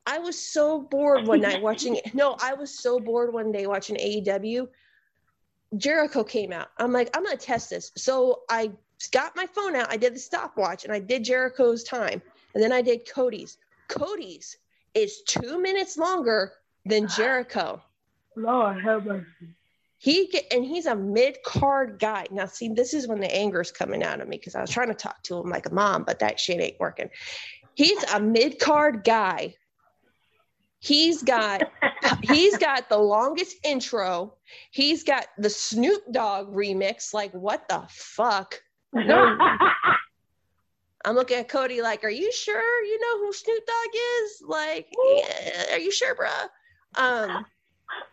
I was so bored one night watching it. *laughs* No, I was so bored one day watching AEW. Jericho came out. I'm like, I'm gonna test this. So I got my phone out. I did the stopwatch and I did Jericho's time. And then I did Cody's. Cody's is two minutes longer than Jericho. Lord help mercy he get, and he's a mid card guy. Now, see, this is when the anger is coming out of me because I was trying to talk to him like a mom, but that shit ain't working. He's a mid card guy. He's got *laughs* he's got the longest intro. He's got the Snoop Dogg remix. Like, what the fuck? No, *laughs* I'm looking at Cody like, are you sure you know who Snoop Dogg is? Like, yeah, are you sure, bruh? Um,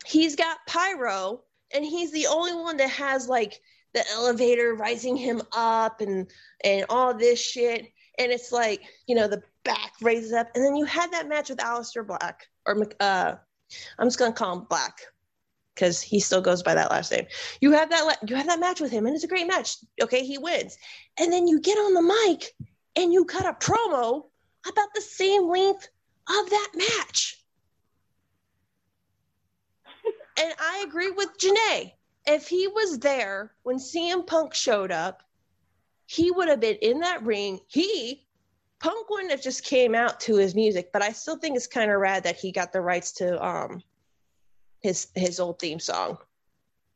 he's got pyro, and he's the only one that has like the elevator rising him up and and all this shit. And it's like, you know, the back raises up, and then you had that match with Aleister Black, or uh, I'm just gonna call him Black because he still goes by that last name. You have that you have that match with him, and it's a great match. Okay, he wins, and then you get on the mic and you cut a promo about the same length of that match. and I agree with Janae. If he was there when CM Punk showed up, he would have been in that ring. He Punk wouldn't have just came out to his music, but I still think it's kind of rad that he got the rights to um his his old theme song.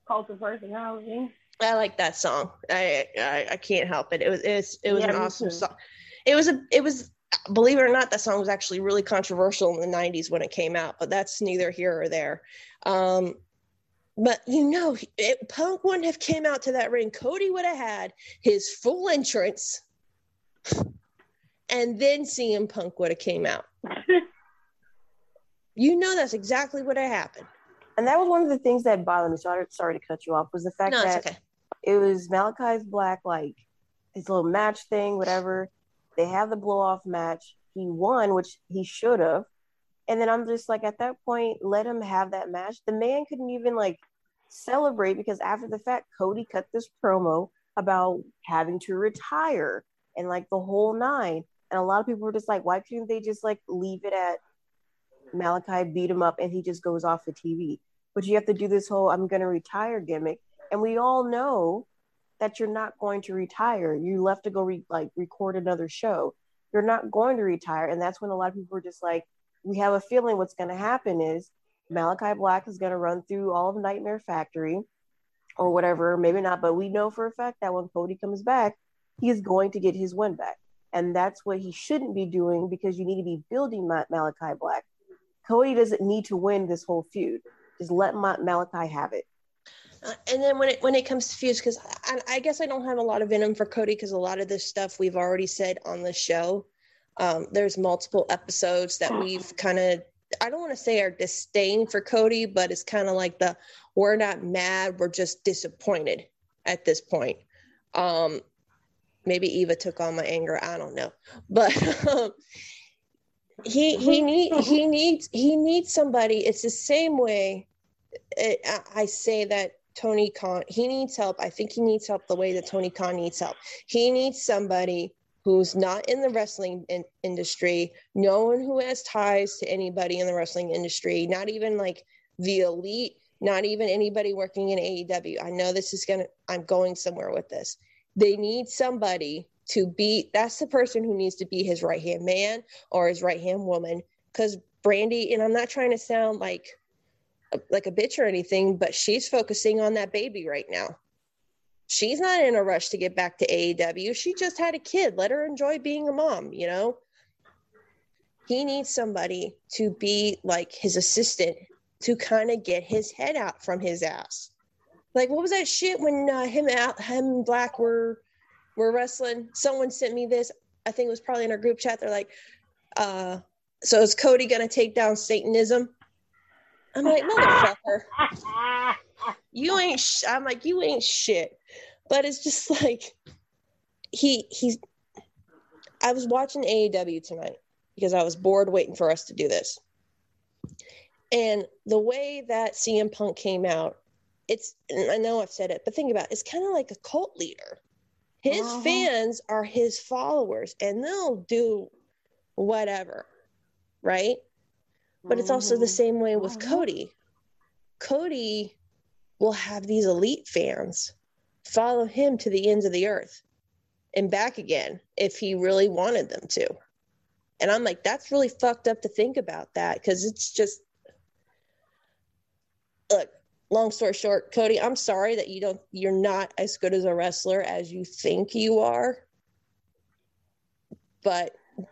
Cult of Personality. I like that song. I I, I can't help it. It was it was, it was yeah, an awesome too. song. It was a it was believe it or not that song was actually really controversial in the 90s when it came out, but that's neither here or there. Um, but you know, it, Punk wouldn't have came out to that ring. Cody would have had his full entrance, and then CM Punk would have came out. *laughs* you know, that's exactly what had happened. And that was one of the things that bothered me. Sorry, sorry to cut you off. Was the fact no, that okay. it was Malachi's Black, like his little match thing, whatever. They have the blow off match. He won, which he should have. And then I'm just like, at that point, let him have that match. The man couldn't even like celebrate because after the fact, Cody cut this promo about having to retire and like the whole nine. And a lot of people were just like, why couldn't they just like leave it at Malachi beat him up and he just goes off the TV? But you have to do this whole I'm going to retire gimmick. And we all know that you're not going to retire. You left to go re- like record another show. You're not going to retire. And that's when a lot of people were just like, we have a feeling what's going to happen is Malachi Black is going to run through all of Nightmare Factory or whatever, maybe not, but we know for a fact that when Cody comes back, he is going to get his win back. And that's what he shouldn't be doing because you need to be building Ma- Malachi Black. Cody doesn't need to win this whole feud. Just let Malachi have it. Uh, and then when it when it comes to feuds, because I, I, guess I don't have a lot of venom for Cody because a lot of this stuff we've already said on the show. Um, there's multiple episodes that we've kind of I don't want to say our disdain for Cody, but it's kind of like the we're not mad, we're just disappointed at this point. Um, maybe Eva took on my anger, I don't know, but um, he he *laughs* need he needs he needs somebody. It's the same way. It, I say that Tony Khan, he needs help. I think he needs help the way that Tony Khan needs help. He needs somebody who's not in the wrestling in- industry, no one who has ties to anybody in the wrestling industry, not even like the elite, not even anybody working in AEW. I know this is going to, I'm going somewhere with this. They need somebody to be, that's the person who needs to be his right hand man or his right hand woman. Because Brandi, and I'm not trying to sound like, like a bitch or anything, but she's focusing on that baby right now. She's not in a rush to get back to AEW. She just had a kid. Let her enjoy being a mom, you know? He needs somebody to be like his assistant to kind of get his head out from his ass. Like, what was that shit when uh, him out, him and Black were were wrestling? Someone sent me this. I think it was probably in our group chat. They're like, uh, "So is Cody gonna take down Satanism?" I'm like, motherfucker. *laughs* you ain't sh-. I'm like, you ain't shit. But it's just *laughs* like he he's I was watching AEW tonight because I was bored waiting for us to do this. And the way that CM Punk came out, it's I know I've said it, but think about it, it's kind of like a cult leader. His uh-huh. fans are his followers and they'll do whatever, right? But it's also the mm-hmm. same way with uh-huh. Cody. Cody will have these elite fans follow him to the ends of the earth and back again if he really wanted them to. And I'm like, that's really fucked up to think about that because it's just, look, long story short, Cody, I'm sorry that you don't, you're not as good as a wrestler as you think you are. But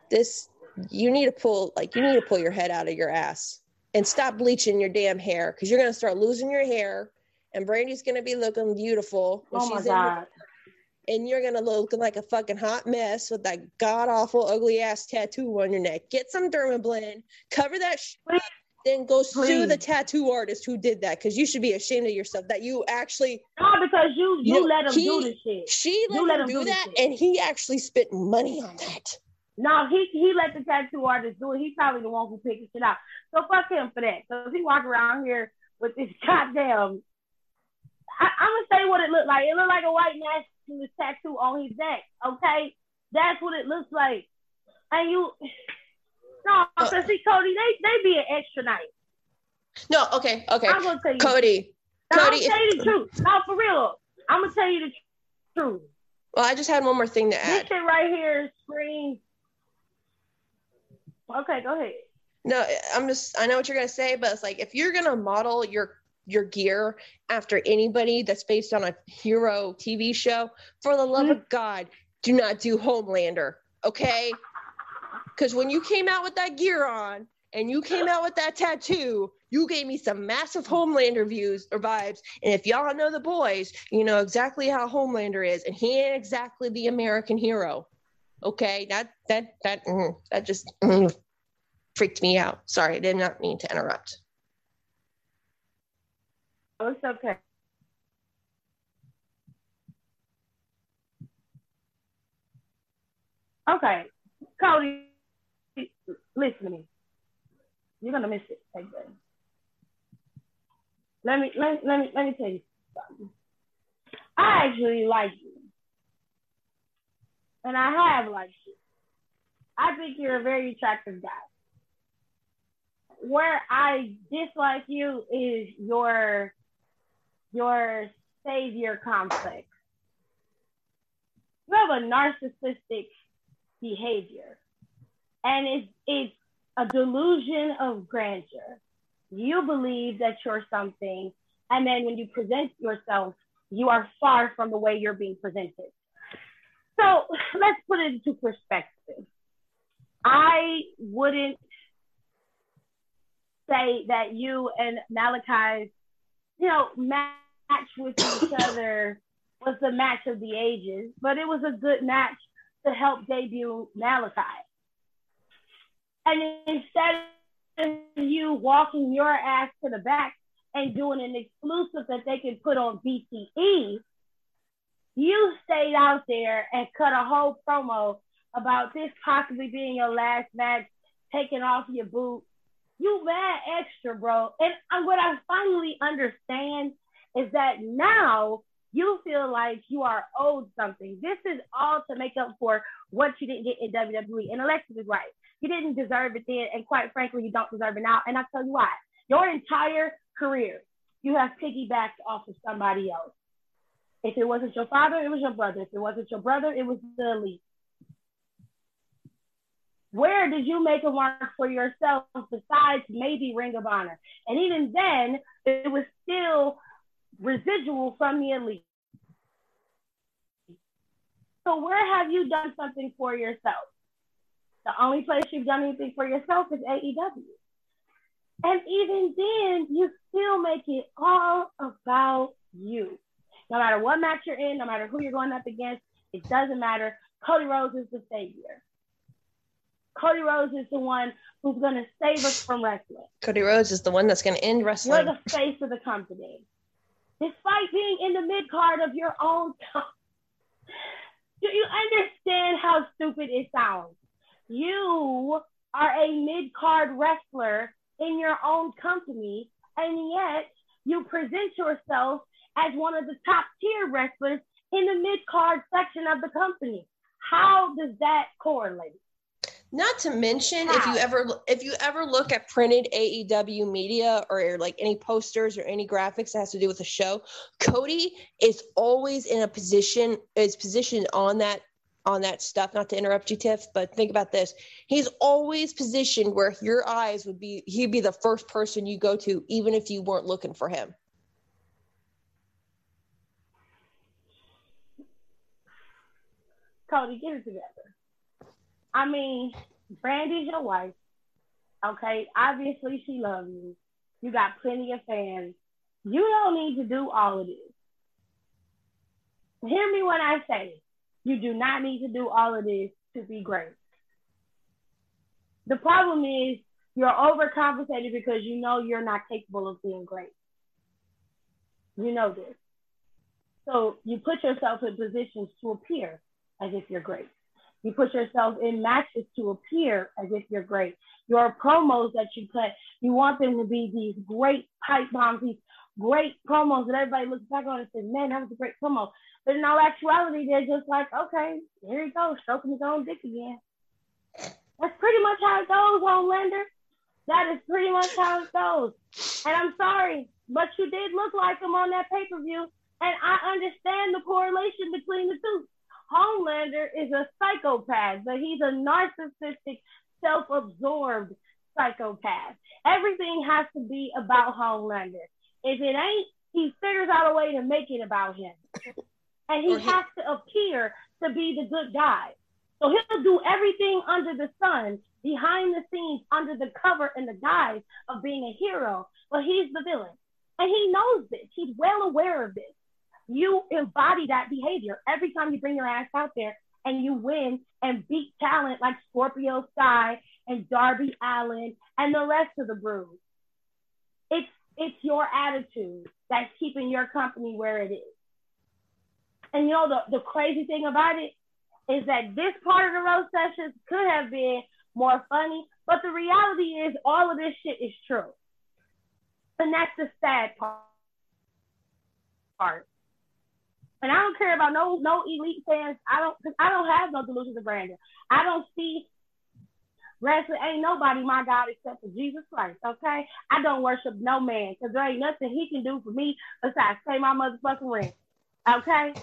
this, you need to pull, like, you need to pull your head out of your ass and stop bleaching your damn hair because you're going to start losing your hair and Brandi's going to be looking beautiful when oh she's in. and you're gonna look like a fucking hot mess with that god awful ugly ass tattoo on your neck. Get some dermablend, cover that shit up, then go Please. sue the tattoo artist who did that because you should be ashamed of yourself that you actually no because you you, you let him he, do the shit. She let, let him, do, do that, and he actually spent money on that. No, he he let the tattoo artist do it. He's probably the one who picked it out. So fuck him for that. So if he walk around here with this *laughs* goddamn, I, am gonna say what it looked like. It looked like a white nationalist tattoo on his neck. Okay, that's what it looks like. And you, no, because uh, see, Cody, they they be an extra night. No, okay, okay. I'm gonna tell you, Cody. No, Cody, I'm tell you the truth. No, for real. I'm gonna tell you the truth. Well, I just had one more thing to add. This shit right here screams. Okay, go ahead. No, I'm just. I know what you're gonna say, but it's like if you're gonna model your your gear after anybody that's based on a hero TV show, for the love mm-hmm. of God, do not do Homelander. Okay, because when you came out with that gear on and you came out with that tattoo, you gave me some massive Homelander views or vibes. And if y'all know the boys, you know exactly how Homelander is, and he ain't exactly the American hero. Okay, that that that mm, that just mm, freaked me out. Sorry, I did not mean to interrupt. It's okay. Okay, Cody, listen to me. You're gonna miss it? Let me let, let me let me tell you something. I actually like you, and I have liked you. I think you're a very attractive guy. Where I dislike you is your your savior complex. You have a narcissistic behavior and it's it's a delusion of grandeur. You believe that you're something, and then when you present yourself, you are far from the way you're being presented. So let's put it into perspective. I wouldn't say that you and Malachi's, you know, match with each *coughs* other was the match of the ages, but it was a good match to help debut Malachi. And instead of you walking your ass to the back and doing an exclusive that they can put on BTE, you stayed out there and cut a whole promo about this possibly being your last match, taking off your boot. You mad extra, bro. And what I finally understand is that now you feel like you are owed something. This is all to make up for what you didn't get in WWE. And Alexis is right. You didn't deserve it then, and quite frankly, you don't deserve it now. And I'll tell you why. Your entire career, you have piggybacked off of somebody else. If it wasn't your father, it was your brother. If it wasn't your brother, it was the elite. Where did you make a mark for yourself besides maybe Ring of Honor? And even then, it was still residual from the elite. So where have you done something for yourself? The only place you've done anything for yourself is AEW. And even then, you still make it all about you. No matter what match you're in, no matter who you're going up against, it doesn't matter. Cody Rhodes is the savior. Cody Rhodes is the one who's going to save us from wrestling. Cody Rhodes is the one that's going to end wrestling. You're the face of the company. Despite being in the mid card of your own company. do you understand how stupid it sounds? You are a mid card wrestler in your own company, and yet you present yourself as one of the top tier wrestlers in the mid card section of the company. How does that correlate? Not to mention, How? if you ever if you ever look at printed AEW media or like any posters or any graphics that has to do with the show, Cody is always in a position is positioned on that on that stuff. Not to interrupt you, Tiff, but think about this. He's always positioned where your eyes would be, he'd be the first person you go to, even if you weren't looking for him. Cody, get it together. I mean, Brandi's your wife. Okay, obviously she loves you. You got plenty of fans. You don't need to do all of this. hear me when I say you do not need to do all of this to be great. The problem is you're overcompensated because you know you're not capable of being great. You know this. So you put yourself in positions to appear as if you're great. You put yourself in matches to appear as if you're great. Your promos that you cut, you want them to be these great pipe bombs, these great promos that everybody looks back on and says, man, that was a great promo. But in all actuality, they're just like, okay, here he goes, stroking his own dick again. That's pretty much how it goes, Homelander. That is pretty much how it goes. And I'm sorry, but you did look like him on that pay per view. And I understand the correlation between the two. Homelander is a psychopath, but he's a narcissistic, self absorbed psychopath. Everything has to be about Homelander. If it ain't, he figures out a way to make it about him. And he has to appear to be the good guy. So he'll do everything under the sun, behind the scenes, under the cover and the guise of being a hero, but he's the villain. And he knows this. He's well aware of this. You embody that behavior every time you bring your ass out there and you win and beat talent like Scorpio Sky and Darby Allin and the rest of the brood. It's it's your attitude that's keeping your company where it is. And you know the, the crazy thing about it is that this part of the roast sessions could have been more funny, but the reality is all of this shit is true. And that's the sad part. And I don't care about no no elite fans. I don't I don't have no delusions of grandeur. I don't see wrestling ain't nobody my God except for Jesus Christ. Okay, I don't worship no man because there ain't nothing he can do for me besides pay my motherfucking rent. Okay,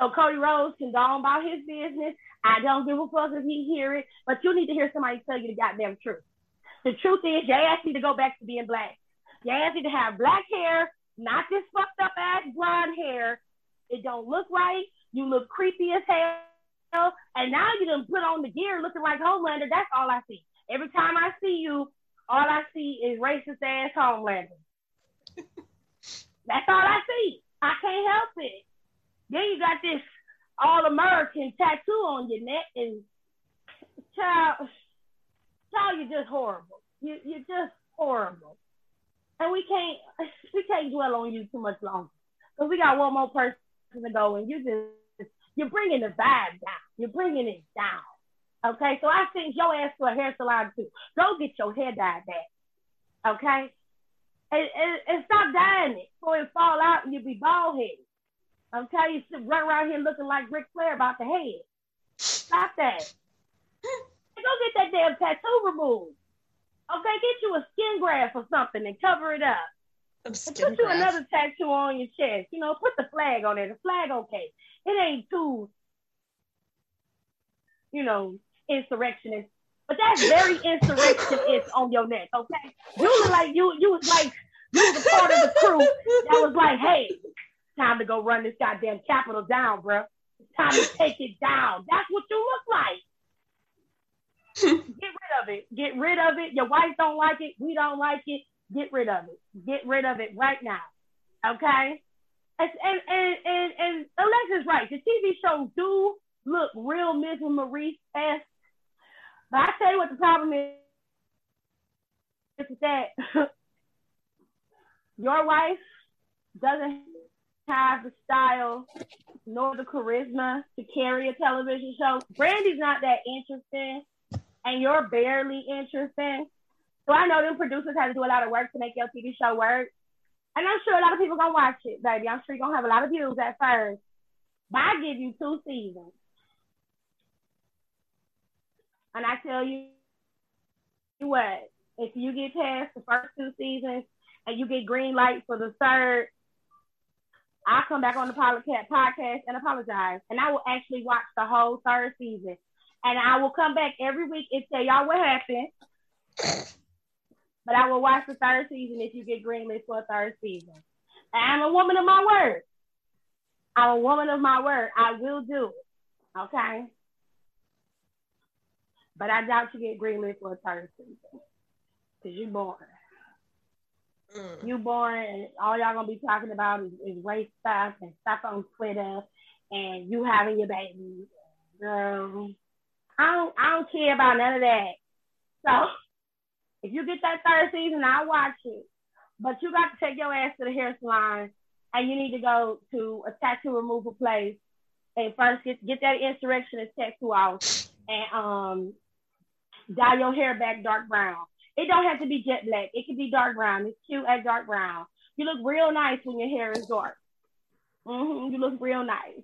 so Cody Rhodes can go on about his business. I don't give a fuck if he hear it, but you need to hear somebody tell you the goddamn truth. The truth is, your ass need to go back to being black. Your ass need to have black hair, not this fucked up ass blonde hair. It don't look right. You look creepy as hell. And now you done put on the gear looking like Homelander. That's all I see. Every time I see you, all I see is racist ass Homelander. *laughs* That's all I see. I can't help it. Then you got this all American tattoo on your neck, and child, child, you're just horrible. You, you're just horrible. And we can't *laughs* we can't dwell on you too much longer because we got one more person to go, and you just you're bringing the vibe down. You're bringing it down. Okay, so I sent your ass to a hair salon too. Go get your hair dyed back. Okay, and, and, and stop dyeing it before it fall out and you be bald headed. Okay, you should run around here looking like Ric Flair about the head. Stop that. Go get that damn tattoo removed. Okay, get you a skin graft or something and cover it up. Put you another tattoo on your chest. You know, put the flag on there. The flag okay. It ain't too, you know, insurrectionist. But that's very *laughs* insurrectionist on your neck, okay? You look like you you was like you was a part of the crew that was like, hey, time to go run this goddamn Capitol down, bro. It's time to take it down. That's what you look like. *laughs* Get rid of it. Get rid of it. Your wife don't like it. We don't like it. Get rid of it. Get rid of it right now. Okay? And and and and, and Alexa's right. The TV shows do look real and Maurice esque. But I tell you what the problem is. That *laughs* your wife doesn't have the style nor the charisma to carry a television show. Brandi's not that interesting, and you're barely interesting. So I know them producers had to do a lot of work to make your TV show work. And I'm sure a lot of people gonna watch it, baby. I'm sure you're gonna have a lot of views at first. But I give you two seasons. And I tell you what, if you get past the first two seasons and you get green light for the third, I'll come back on the podcast and apologize. And I will actually watch the whole third season. And I will come back every week and tell y'all what happened. But I will watch the third season if you get greenlit for a third season. And I'm a woman of my word. I'm a woman of my word. I will do it. Okay? But I doubt you get greenlit for a third season. Because you're born. Mm. You born and all y'all gonna be talking about is, is race stuff and stuff on Twitter and you having your baby. Girl, I don't I don't care about none of that. So if you get that third season, I'll watch it. But you got to take your ass to the hair salon and you need to go to a tattoo removal place and first get get that insurrectionist tattoo out and um dye your hair back dark brown. It don't have to be jet black. It can be dark brown. It's cute at dark brown. You look real nice when your hair is dark. Mm-hmm. You look real nice.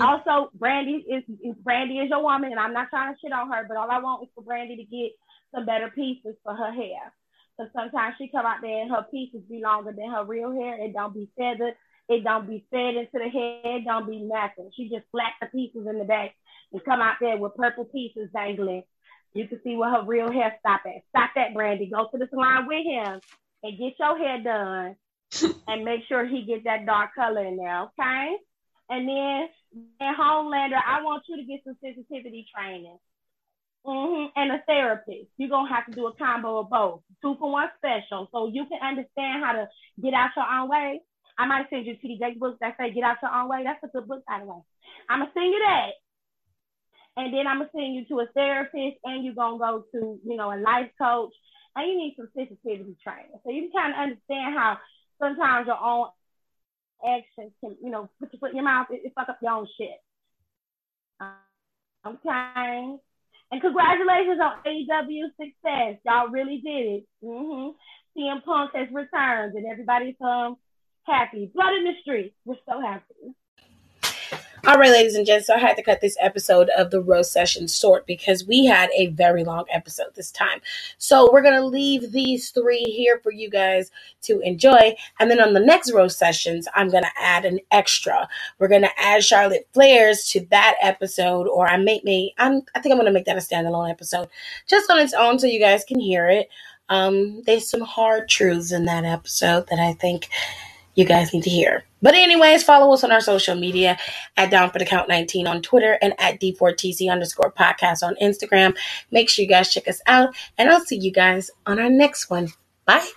Also, Brandi is, is Brandi is your woman, and I'm not trying to shit on her, but all I want is for Brandi to get some better pieces for her hair. Because sometimes she come out there and her pieces be longer than her real hair. It don't be feathered. It don't be fed into the head. It don't be nothing. She just slack the pieces in the back and come out there with purple pieces dangling. You can see where her real hair stop at. Stop that, Brandi. Go to the salon with him and get your hair done *laughs* and make sure he get that dark color in there, okay? And then, and Homelander, I want you to get some sensitivity training. Mm-hmm. And a therapist. You're gonna have to do a combo of both, two for one special, so you can understand how to get out your own way. I might send you TD books that say "Get Out Your Own Way." That's a good book, by the way. I'm gonna send you that, and then I'm gonna send you to a therapist, and you're gonna go to, you know, a life coach, and you need some sensitivity training, so you can kind of understand how sometimes your own actions can, you know, put your foot in your mouth, it, it fuck up your own shit. Okay. And congratulations on AEW success. Y'all really did it. Mm-hmm. CM Punk has returned and everybody's um happy. Blood in the streets. We're so happy. All right, ladies and gents, so I had to cut this episode of the Roast Session short because we had a very long episode this time. So we're going to leave these three here for you guys to enjoy. And then on the next Roast Sessions, I'm going to add an extra. We're going to add Charlotte Flair's to that episode, or I may, may I'm, I think I'm going to make that a standalone episode just on its own so you guys can hear it. Um, there's some hard truths in that episode that I think you guys need to hear. But anyways, follow us on our social media at Down for the Count 19 on Twitter and at D4TC underscore podcast on Instagram. Make sure you guys check us out and I'll see you guys on our next one. Bye.